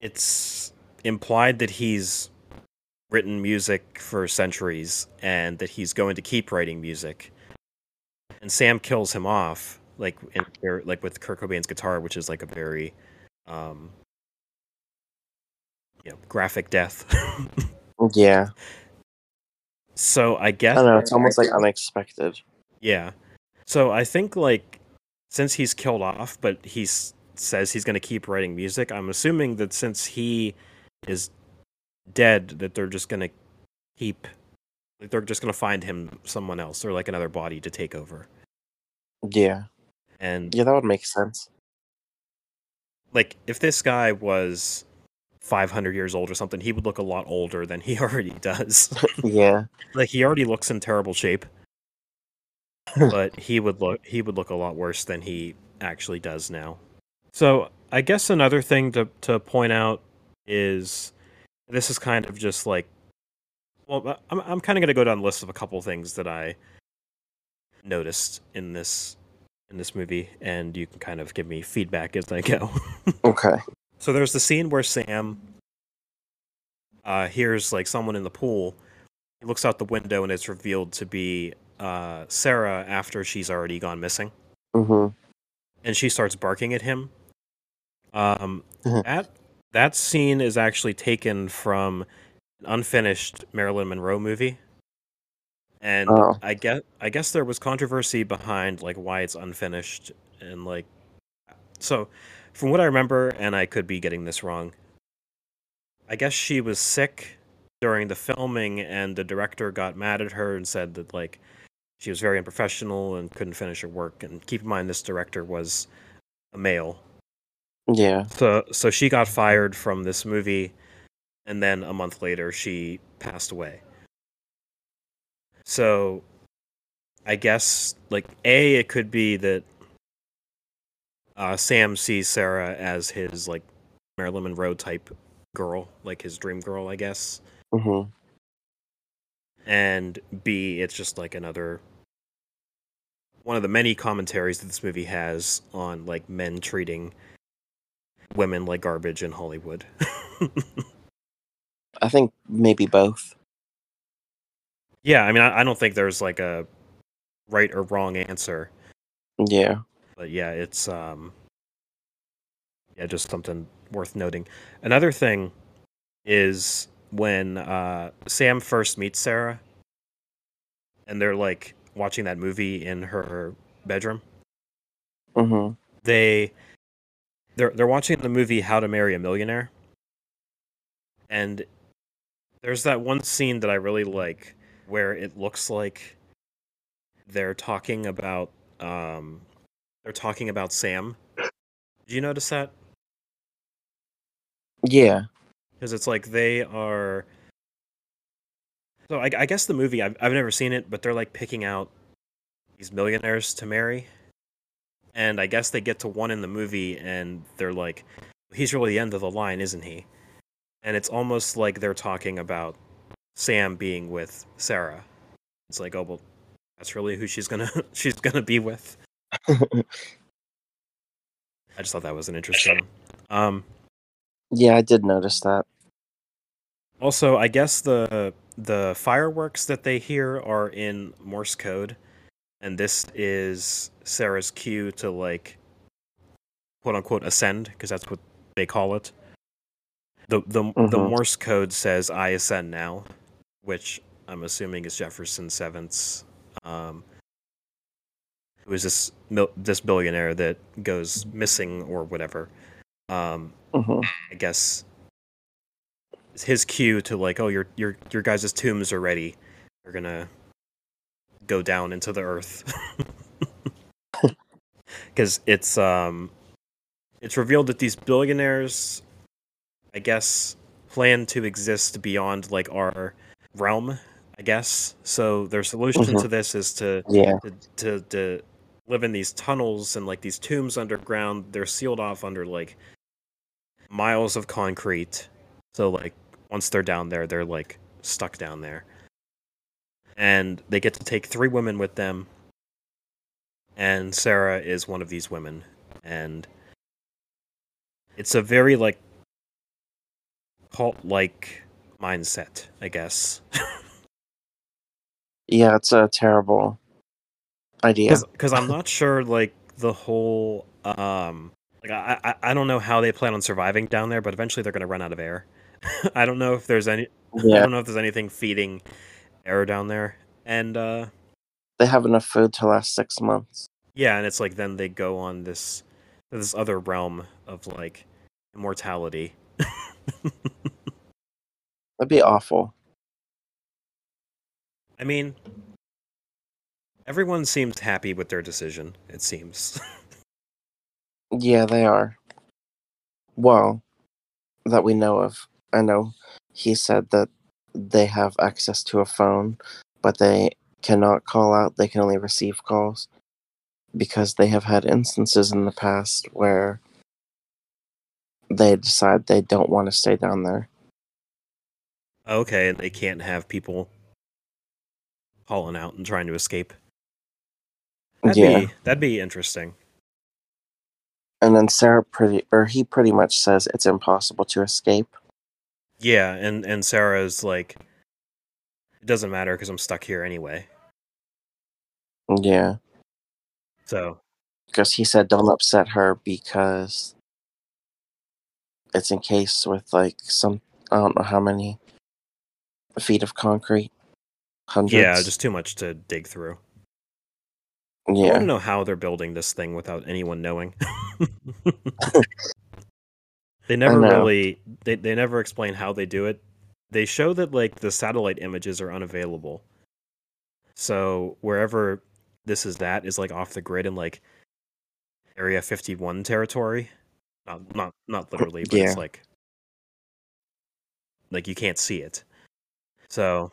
it's implied that he's written music for centuries and that he's going to keep writing music. And Sam kills him off, like in like with Kurt Cobain's guitar, which is like a very, um, you know, graphic death. Yeah, so I I guess don't know. It's almost like unexpected. Yeah. So I think like since he's killed off, but he says he's going to keep writing music, I'm assuming that since he is dead, that they're just going to keep, like they're just going to find him someone else or like another body to take over. Yeah, And yeah, that would make sense. like if this guy was 500 years old or something, he would look a lot older than he already does. Yeah, like he already looks in terrible shape but he would look he would look a lot worse than he actually does now so i guess another thing to to point out is this is kind of just like well i'm, I'm kind of going to go down the list of a couple things that i noticed in this in this movie and you can kind of give me feedback as i go okay. So there's the scene where Sam uh, hears like someone in the pool. He looks out the window and it's revealed to be uh, Sarah after she's already gone missing, hmm and she starts barking at him. Um, Mhm. that that scene is actually taken from an unfinished Marilyn Monroe movie, and Oh. I get I guess there was controversy behind like why it's unfinished and like so from what I remember, and I could be getting this wrong, I guess she was sick during the filming, and the director got mad at her and said that like she was very unprofessional and couldn't finish her work. And keep in mind, this director was a male, Yeah, so so she got fired from this movie, and then a month later she passed away. So I guess like A, it could be that uh, Sam sees Sarah as his like Marilyn Monroe type girl, like his dream girl, I guess. hmm And B, it's just like another one of the many commentaries that this movie has on like men treating women like garbage in Hollywood. I think maybe both. yeah, I mean, I, I don't think there's like a right or wrong answer, Yeah, but yeah, it's um, yeah, just something worth noting. Another thing is when uh, Sam first meets Sarah, and they're like watching that movie in her bedroom. hmm they they're they're watching the movie How to Marry a Millionaire, and there's that one scene that I really like where it looks like they're talking about um they're talking about Sam. Did you notice that? yeah, Because it's like they are So I, I guess the movie I've I've never seen it, but they're like picking out these millionaires to marry, and I guess they get to one in the movie, and they're like, "He's really the end of the line, isn't he?" And it's almost like they're talking about Sam being with Sarah. It's like, oh well, that's really who she's gonna she's gonna be with. I just thought that was an interesting. Um, yeah, I did notice that. also, I guess the the fireworks that they hear are in Morse code, and this is Sarah's cue to like quote unquote ascend because that's what they call it. The the the Mhm. Morse code says "I ascend now," which I'm assuming is Jefferson Seventh's. Um, who is this mil- this billionaire that goes missing or whatever? Um, hmm I guess his cue to like, oh, your your your guys' tombs are ready. They're gonna go down into the earth because it's um it's revealed that these billionaires, I guess, plan to exist beyond like our realm. I guess so. Their solution to this is to Yeah. to, to to live in these tunnels and like these tombs underground. They're sealed off under like miles of concrete. So like once they're down there, they're like stuck down there. And they get to take three women with them. And Sarah is one of these women. And it's a very like cult like mindset, I guess. Yeah, it's a terrible idea. because I'm not sure like the whole um like I, I I don't know how they plan on surviving down there, but eventually they're gonna run out of air. I don't know if there's any yeah. I don't know if there's anything feeding air down there, and uh they have enough food to last six months. yeah, and it's like then they go on this this other realm of like immortality. That'd be awful. I mean, everyone seems happy with their decision. It seems. Yeah, they are. Well, that we know of. I know he said that they have access to a phone, but they cannot call out. They can only receive calls because they have had instances in the past where they decide they don't want to stay down there. okay, and they can't have people calling out and trying to escape. That'd yeah. be that'd be interesting. And then Sarah pretty or he pretty much says it's impossible to escape. Yeah, and and Sarah's like, it doesn't matter because I'm stuck here anyway. Yeah. So Because he said don't upset her because it's encased with like some I don't know how many feet of concrete. Hundreds. yeah, just too much to dig through. I want yeah. to know how they're building this thing without anyone knowing. they never really they, they never explain how they do it. They show that like the satellite images are unavailable. So wherever this is that is like off the grid in like area 51 territory. Not not not literally, but Yeah. it's like like you can't see it. So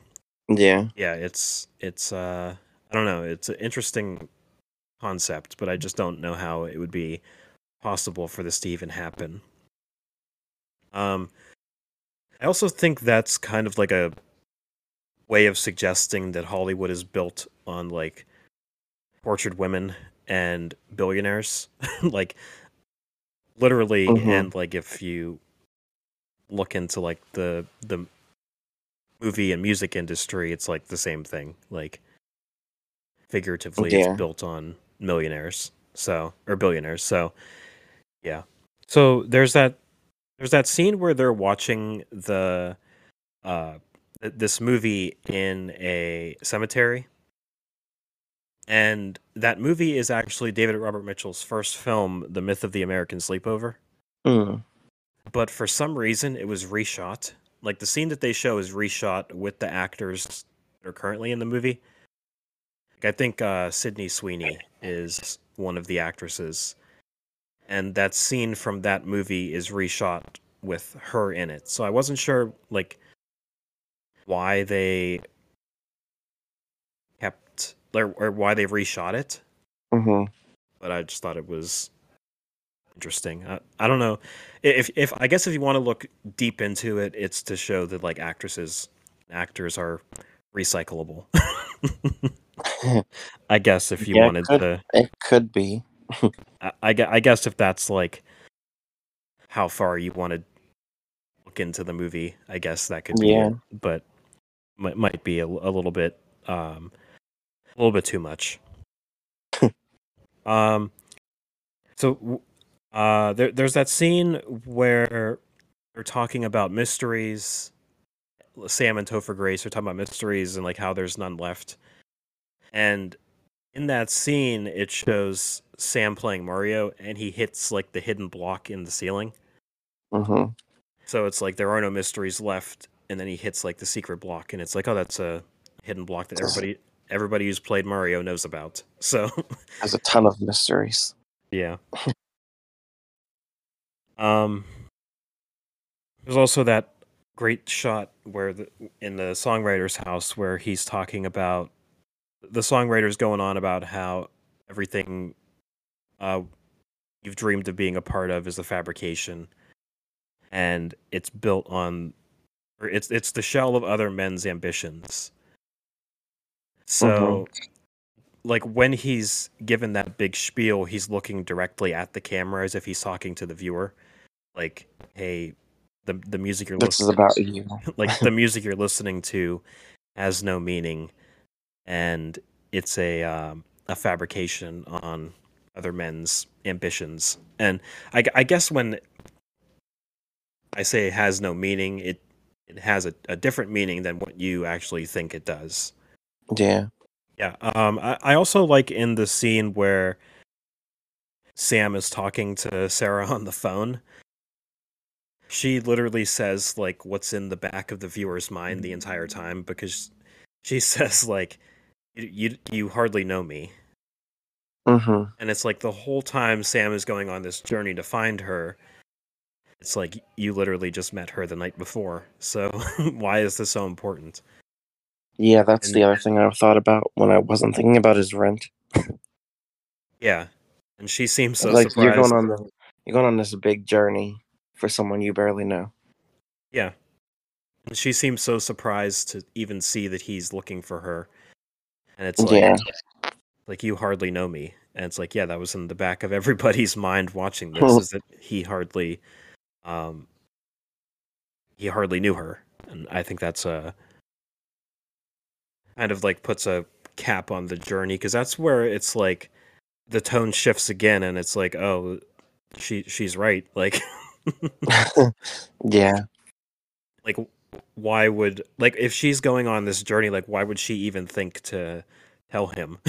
Yeah. yeah, it's it's uh I don't know, it's an interesting concept, but I just don't know how it would be possible for this to even happen. Um I also think that's kind of like a way of suggesting that Hollywood is built on like tortured women and billionaires. like literally Mhm. and like if you look into like the the movie and music industry, it's like the same thing. Like figuratively Yeah. it's built on millionaires. So or billionaires. So yeah. So there's that there's that scene where they're watching the uh this movie in a cemetery. And that movie is actually David Robert Mitchell's first film, The Myth of the American Sleepover Mm. but for some reason it was reshot. Like the scene that they show is reshot with the actors that are currently in the movie. Like, I think uh, Sydney Sweeney is one of the actresses, and that scene from that movie is reshot with her in it. So I wasn't sure like why they kept or, or why they reshot it, hmm but I just thought it was interesting. I, I don't know if if I guess if you want to look deep into it, it's to show that like actresses, actors are recyclable. I guess if you Yeah, it wanted could- to, It could be. I, I, guess if that's like how far you want to look into the movie, I guess that could be Yeah. it, but might might be a, a little bit um a little bit too much. um so uh there there's that scene where they're talking about mysteries Sam and Topher Grace are talking about mysteries and like how there's none left. And in that scene it shows Sam playing Mario and he hits like the hidden block in the ceiling. hmm So it's like there are no mysteries left, and then he hits like the secret block, and it's like, oh, that's a hidden block that everybody everybody who's played Mario knows about. So There's a ton of mysteries. yeah. um, there's also that great shot where the in the songwriter's house where he's talking about the songwriter's going on about how everything uh you've dreamed of being a part of is a fabrication. And it's built on or it's it's the shell of other men's ambitions. So like when he's given that big spiel he's looking directly at the camera as if he's talking to the viewer. Like hey the the music you're This is about to- you. like the music you're listening to has no meaning and it's a um, a fabrication on other men's ambitions and I, I guess when i say it has no meaning it it has a, a different meaning than what you actually think it does Yeah. yeah. Um. I, I also like in the scene where Sam is talking to Sarah on the phone. She literally says like what's in the back of the viewer's mind the entire time because she says like you you, hardly know me. hmm And it's like the whole time Sam is going on this journey to find her. It's like you literally just met her the night before. So why is this so important? Yeah, that's And- the other thing I thought about when I wasn't thinking about his rent. Yeah. And she seems so like surprised. you're going on the you're going on this big journey for someone you barely know. Yeah. And She seems so surprised to even see that he's looking for her. And it's like Yeah. like you hardly know me. And it's like, yeah, that was in the back of everybody's mind watching this is that he hardly um he hardly knew her. And I think that's a kind of like puts a cap on the journey because that's where it's like the tone shifts again and it's like, oh, she she's right. Like yeah. like why would like if she's going on this journey like why would she even think to tell him?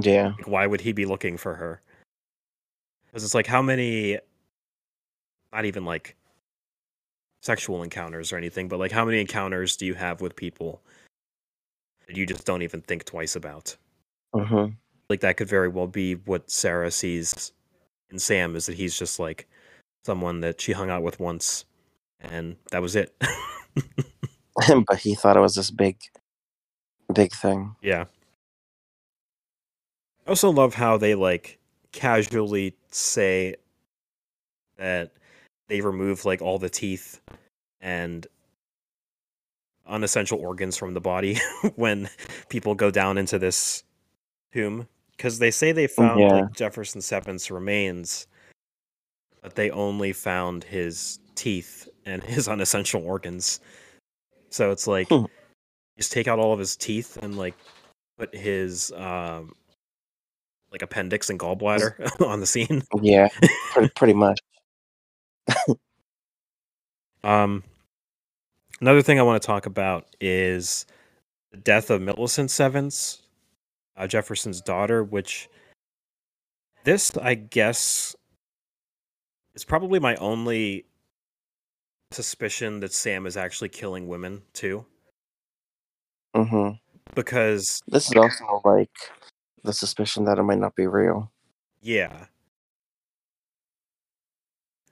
Yeah. like why would he be looking for her? Because it's like how many not even like sexual encounters or anything but like how many encounters do you have with people that you just don't even think twice about? Hmm like that could very well be what sarah sees in sam is that he's just like someone that she hung out with once and that was it but he thought it was this big big thing. Yeah. I also love how they like casually say that they remove like all the teeth and unessential organs from the body when people go down into this tomb because they say they found Yeah. like Jefferson Sevens' remains but they only found his teeth and his unessential organs so it's like Hmm. just take out all of his teeth and like put his um like appendix and gallbladder on the scene Yeah. pretty, pretty much. Um, another thing I want to talk about is the death of Millicent Sevens, uh, Jefferson's daughter, which this, I guess, is probably my only suspicion that Sam is actually killing women too, Mm-hmm. because This is also like the suspicion that it might not be real. Yeah.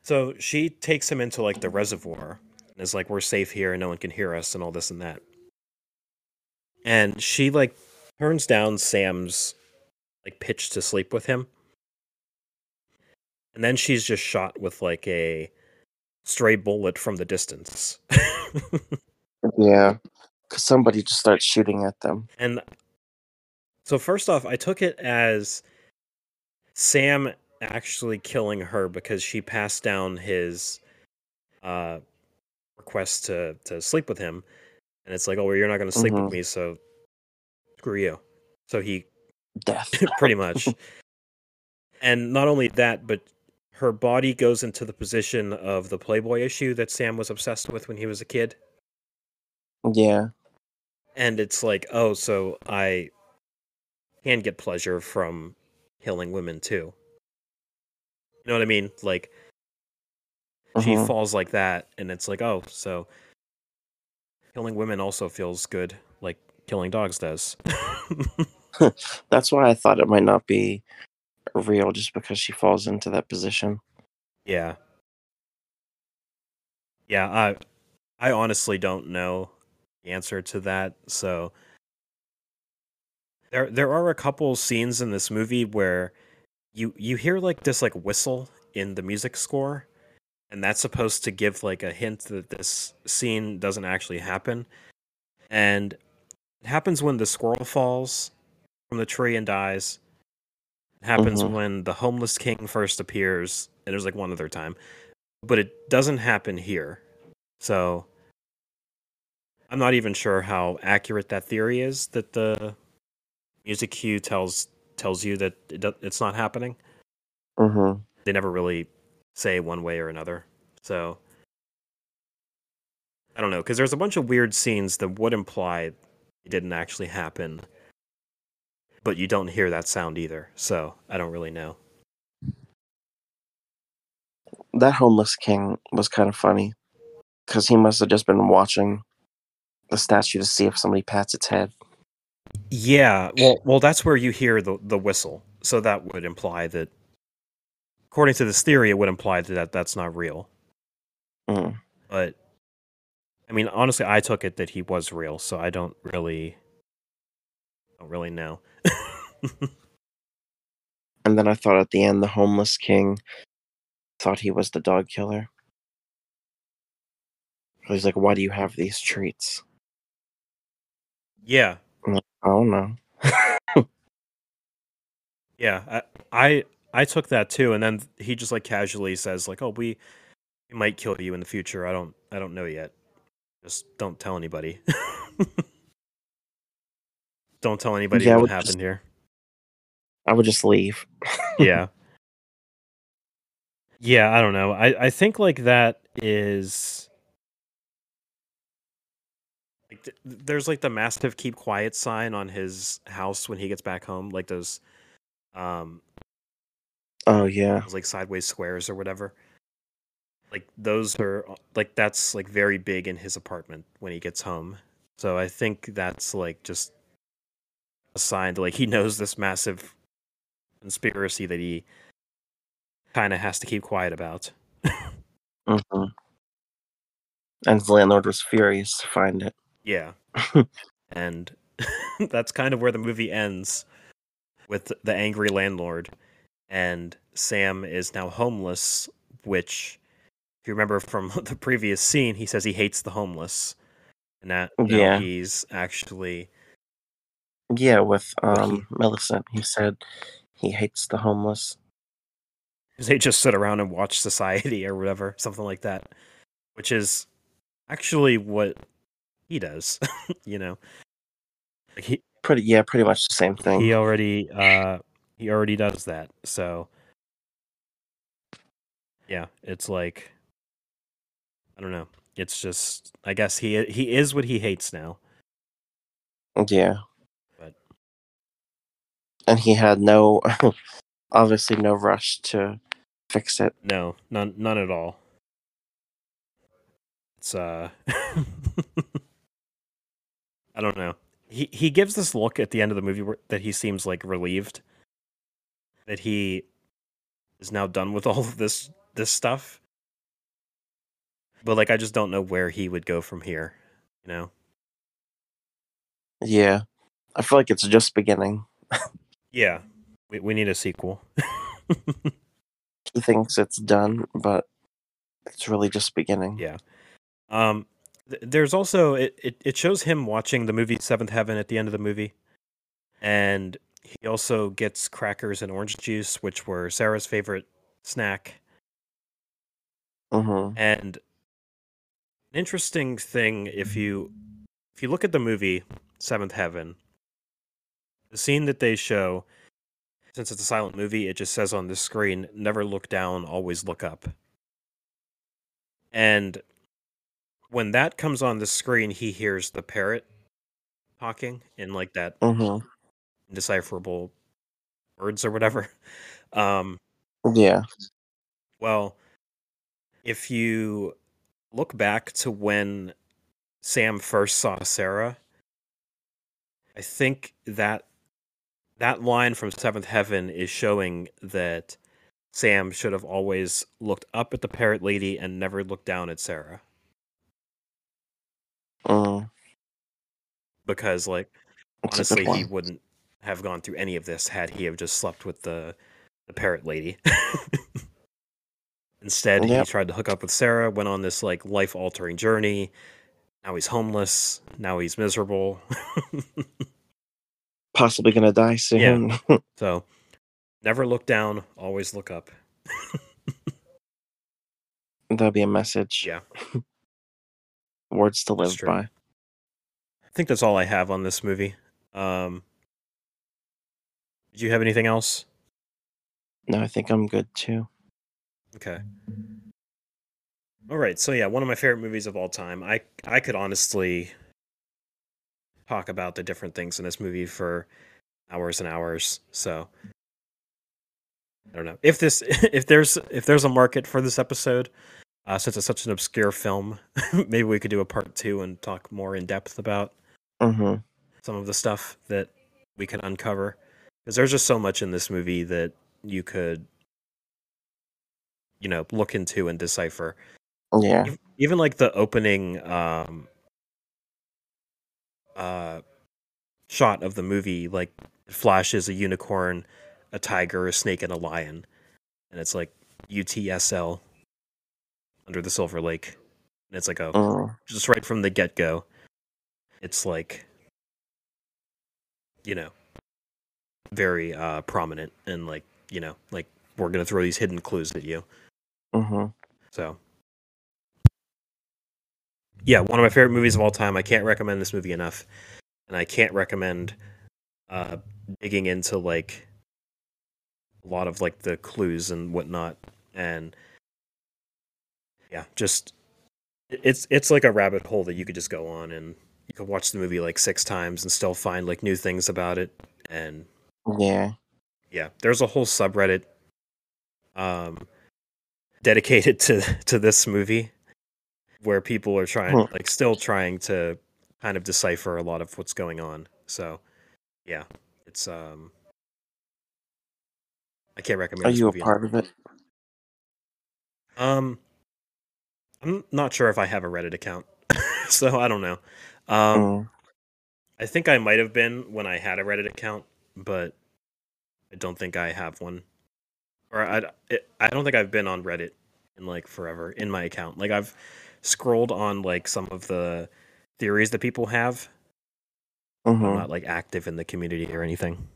So she takes him into like the reservoir and is like, "We're safe here, and no one can hear us, and all this and that." and she like turns down Sam's like pitch to sleep with him. And then she's just shot with like a stray bullet from the distance. Yeah, because somebody just starts shooting at them. and so first off, I took it as Sam actually killing her because she passed down his uh request to to sleep with him. And it's like, "Oh, well, you're not going to sleep Mhm. with me, so screw you." So he Death. pretty much. and not only that, but her body goes into the position of the Playboy issue that Sam was obsessed with when he was a kid. yeah. And it's like, oh, so I can get pleasure from killing women too. You know what I mean? Like she mhm. falls like that, and it's like, oh, so killing women also feels good, like killing dogs does. That's why I thought it might not be real, just because she falls into that position. Yeah. Yeah, I I honestly don't know the answer to that. So there there are a couple scenes in this movie where you you hear like this like whistle in the music score and that's supposed to give like a hint that this scene doesn't actually happen. And it happens when the squirrel falls from the tree and dies. Happens Mhm. when the homeless king first appears, and there's like one other time. But it doesn't happen here. So I'm not even sure how accurate that theory is that the music cue tells tells you that it, it's not happening. Mm-hmm. They never really say one way or another. So I don't know because there's a bunch of weird scenes that would imply it didn't actually happen, but you don't hear that sound either. So I don't really know. That homeless king was kind of funny because he must have just been watching the statue to see if somebody pats its head. Yeah, well, well, that's where you hear the the whistle. So that would imply that, according to this theory, it would imply that that's not real. Mm. But I mean, honestly, I took it that he was real, so I don't really, don't really know. And then I thought at the end, the homeless king thought he was the dog killer. He's like, "Why do you have these treats?" yeah, I don't know. yeah, I, I I took that too, and then he just like casually says like, "Oh, we, we might kill you in the future. I don't I don't know yet. Just don't tell anybody. don't tell anybody Yeah, what happened just- here." I would just leave. yeah yeah i don't know i i think like that is like th- there's like the mastiff keep quiet sign on his house when he gets back home like those um Oh yeah. those like sideways squares or whatever like those are like that's like very big in his apartment when he gets home so i think that's like just a sign that like he knows this massive conspiracy that he kind of has to keep quiet about hmm And the landlord was furious to find it. Yeah. and that's kind of where the movie ends with the angry landlord. And Sam is now homeless, which, if you remember from the previous scene, he says he hates the homeless. And that Yeah. he's actually. Yeah, with But he- um Millicent, he said he hates the homeless. They just sit around and watch society or whatever, something like that. Which is actually what he does, you know? Like he, Pretty yeah, pretty much the same thing. he already uh he already does that so yeah it's like i don't know it's just i guess he he is what he hates now Yeah. And he had no obviously no rush to fix it. no none none at all. It's uh i don't know. He he gives this look at the end of the movie where, that he seems like relieved that he is now done with all of this this stuff. But like i just don't know where he would go from here you know? Yeah, I feel like it's just beginning. Yeah, we we need a sequel. He thinks it's done, but it's really just beginning. Yeah. Um, th- there's also it, it, it shows him watching the movie Seventh Heaven at the end of the movie, and he also gets crackers and orange juice, which were Sarah's favorite snack. Mm-hmm. And an interesting thing, if you if you look at the movie Seventh Heaven, the scene that they show, since it's a silent movie, it just says on the screen, "Never look down, always look up." And when that comes on the screen, he hears the parrot talking in like that Mm-hmm. indecipherable words or whatever. Um, Yeah. well, if you look back to when Sam first saw Sarah, I think that that line from Seventh Heaven is showing that Sam should have always looked up at the parrot lady and never looked down at Sarah. Mm. Because like honestly he wouldn't have gone through any of this had he have just slept with the the parrot lady. Instead, he tried to hook up with Sarah, went on this like life altering journey. Now he's homeless. Now he's miserable. Possibly gonna die soon. Yeah. so, never look down, always look up. That'll be a message. Yeah. Words to live by. I think that's all I have on this movie. Um, did you have anything else? No, I think I'm good too. Okay. All right. So yeah, one of my favorite movies of all time. I I could honestly talk about the different things in this movie for hours and hours. So I don't know if this if there's if there's a market for this episode, uh, since it's such an obscure film, maybe we could do a part two and talk more in depth about Mm-hmm. some of the stuff that we could uncover because there's just so much in this movie that you could you know look into and decipher Yeah. Ev- even like the opening um uh shot of the movie like flashes a unicorn a tiger a snake and a lion and it's like utsl under the silver lake and it's like a Mm. just right from the get-go it's like you know very uh prominent and like you know like we're gonna throw these hidden clues at you Mm-hmm. so yeah one of my favorite movies of all time. I can't recommend this movie enough. And i can't recommend uh digging into like a lot of like the clues and whatnot. And yeah just it's it's like a rabbit hole that you could just go on and you could watch the movie like six times and still find like new things about it. And Yeah. yeah there's a whole subreddit um dedicated to to this movie where people are trying Huh. like still trying to kind of decipher a lot of what's going on so yeah it's um i can't recommend Are you a part of it? um i'm not sure if i have a reddit account so i don't know um Mm. I think I might have been when I had a Reddit account, but I don't think I have one. Or I, it, I don't think I've been on Reddit in like forever in my account. Like I've scrolled on like some of the theories that people have. but I'm Mm-hmm. not like active in the community or anything.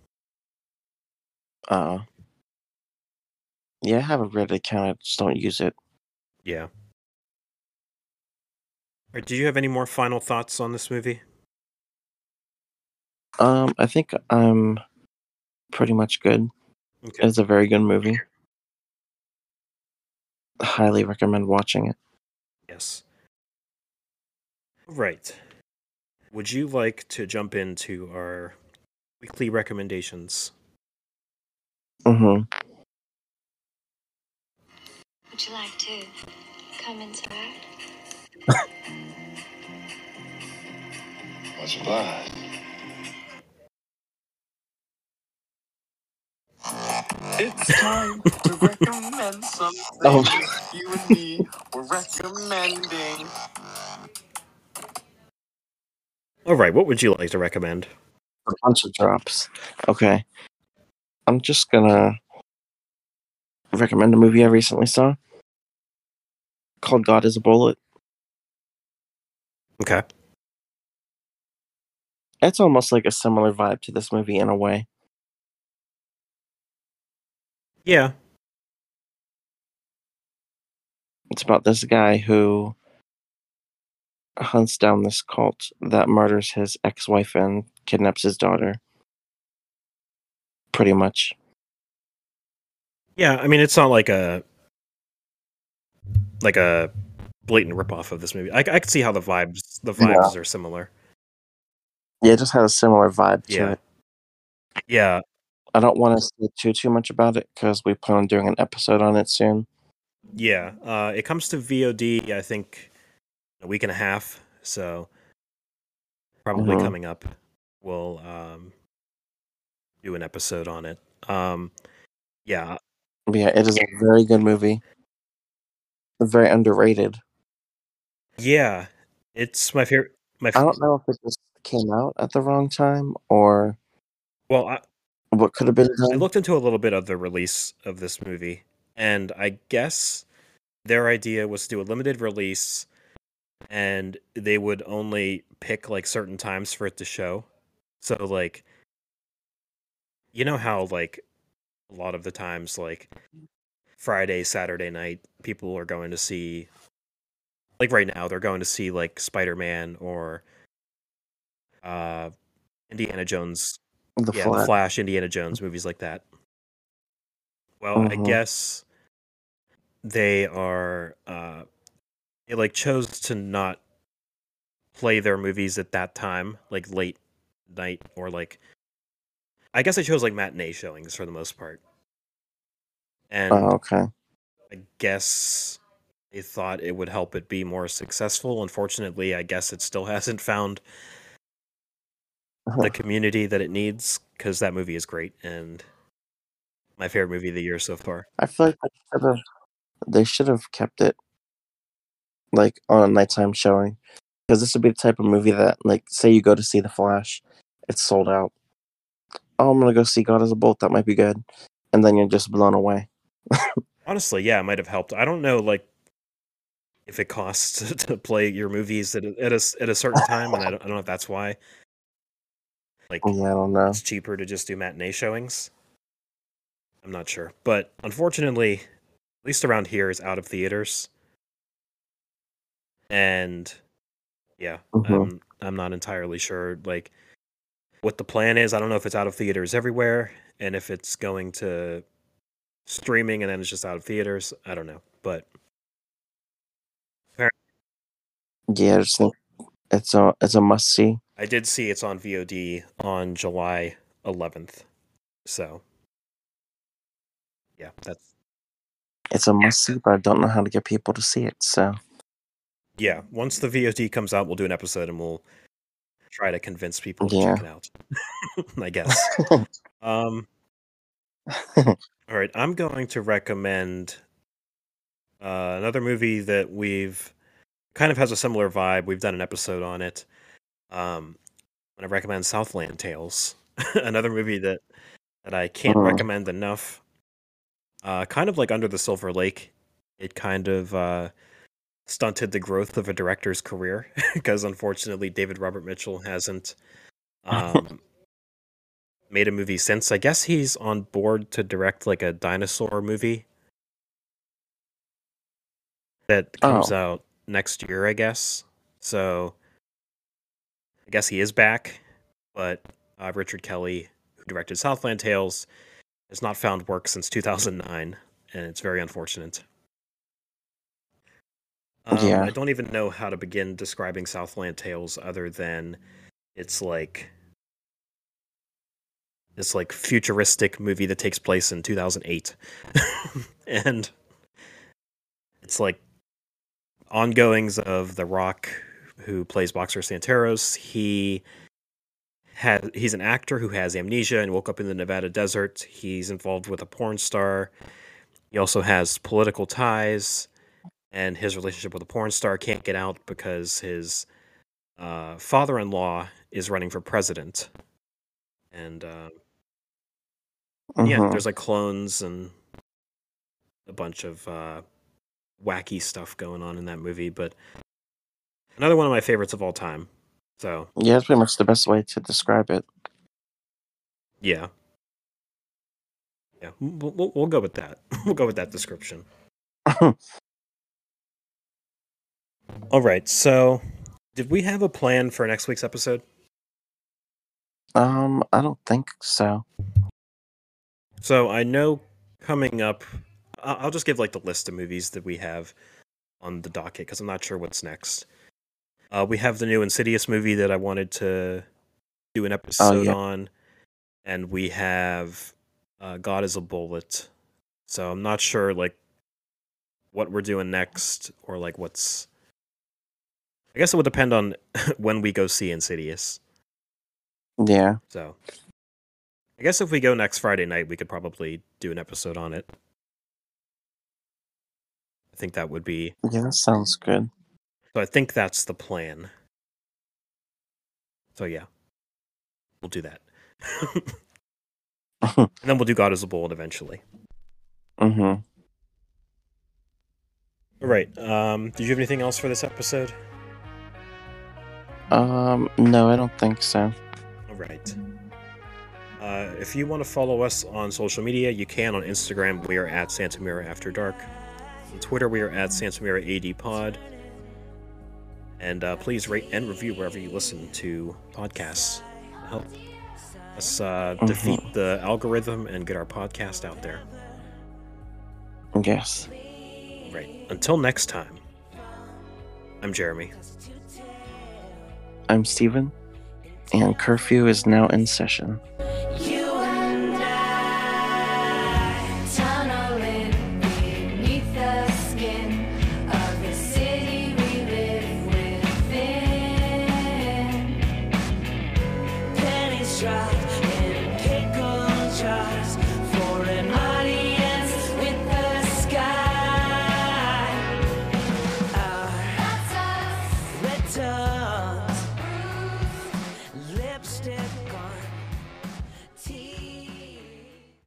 Uh. Yeah, I have a Reddit account. I just don't use it. Yeah. Or do you have any more final thoughts on this movie? Um, I think I'm pretty much good. Okay. It's a very good movie. Highly recommend watching it. Yes. Right. Would you like to jump into our weekly recommendations? Mm-hmm. Would you like to come inside? Much obliged. It's time to recommend something. Oh. You and me were recommending. All right, what would you like to recommend? A bunch of drops. Okay. I'm just gonna recommend a movie I recently saw called God is a Bullet. Okay. It's almost like a similar vibe to this movie in a way. Yeah. It's about this guy who hunts down this cult that murders his ex wife and kidnaps his daughter. Pretty much. Yeah, I mean it's not like a like a blatant ripoff of this movie. I, I can see how the vibes the vibes are similar. Yeah, it just had a similar vibe to Yeah. it. Yeah, I don't want to say too too much about it because we plan on doing an episode on it soon. yeah. Uh, it comes to VOD, I think, a week and a half. So probably Mhm. coming up, we'll um, do an episode on it. Um, yeah, yeah, it is a very good movie. Very underrated. yeah. It's my favorite. My I don't know if it just came out at the wrong time or well, I, what could have been I looked into a little bit of the release of this movie, and I guess their idea was to do a limited release, and they would only pick like certain times for it to show. So like, you know how like a lot of the times like Friday, Saturday night, people are going to see. Like right now, they're going to see like Spider Man or uh, Indiana Jones The yeah, Flash. the Flash, Indiana Jones, movies like that. Well, I Mhm. guess they are uh they like chose to not play their movies at that time, like late night or like I guess they chose like matinee showings for the most part. And Oh, okay. I guess they thought it would help it be more successful. Unfortunately, I guess it still hasn't found the uh-huh. community that it needs because that movie is great and my favorite movie of the year so far. I feel like they should have they should have kept it like on a nighttime showing because this would be the type of movie that like say you go to see The Flash, it's sold out. Oh, I'm gonna go see God is a Bullet. That might be good, and then you're just blown away. Honestly, yeah, it might have helped. I don't know, like, if it costs to play your movies at a, at a, at a certain time, and I don't, I don't know if that's why. Like, Yeah, I don't know. it's cheaper to just do matinee showings. I'm not sure, but unfortunately, at least around here, is out of theaters, and yeah, Mhm. I'm I'm not entirely sure like what the plan is. I don't know if it's out of theaters everywhere, and if it's going to streaming and then it's just out of theaters. I don't know, but Yeah, I just think it's a it's a must see. I did see it's on VOD on July 11th, so yeah, that's It's a must see, but I don't know how to get people to see it. So yeah. Once the VOD comes out, we'll do an episode and we'll try to convince people to Yeah. check it out. I guess. Um, all right, I'm going to recommend uh, another movie that we've kind of has a similar vibe. We've done an episode on it. Um, I'm to recommend Southland Tales, another movie that that I can't Mhm. recommend enough. Uh, kind of like Under the Silver Lake, it kind of uh, stunted the growth of a director's career because unfortunately David Robert Mitchell hasn't um, made a movie since. I guess he's on board to direct like a dinosaur movie that comes Oh. out next year, I guess. So I guess he is back, but uh, Richard Kelly, who directed Southland Tales, has not found work since 2009, and it's very unfortunate. Um, Yeah. I don't even know how to begin describing Southland Tales other than it's like this like futuristic movie that takes place in 2008 and it's like ongoings of the rock who plays boxer Santaros he had he's an actor who has amnesia and woke up in the nevada desert he's involved with a porn star he also has political ties and his relationship with a porn star can't get out because his uh, father-in-law is running for president, and uh, yeah, Mhm. there's like clones and a bunch of uh, wacky stuff going on in that movie. But another one of my favorites of all time. So yeah, that's pretty much the best way to describe it. yeah, yeah, we'll, we'll, we'll go with that. we'll go with that description. All right. So, did we have a plan for next week's episode? um, I don't think so. So I know coming up, I'll just give like the list of movies that we have on the docket because I'm not sure what's next. Uh, we have the new Insidious movie that I wanted to do an episode yeah. on, and we have uh, God is a Bullet. So I'm not sure like what we're doing next or like what's. I guess it would depend on when we go see Insidious. Yeah, So, I guess if we go next Friday night, we could probably do an episode on it. I think that would be. yeah, that sounds good. So, I think that's the plan. So, yeah, we'll do that. and then we'll do God is a Bullet eventually. Mm-hmm. All right. Um, did you have anything else for this episode? Um, no, I don't think so. All right. Uh, if you want to follow us on social media, you can on Instagram. We are at Santa Mira After Dark. On Twitter, we are at Santa Mira AD Pod. And uh, please rate and review wherever you listen to podcasts. Help us uh, Mhm. defeat the algorithm and get our podcast out there. Yes. Right. Until next time, I'm Jeremy. I'm Steven, and curfew is now in session.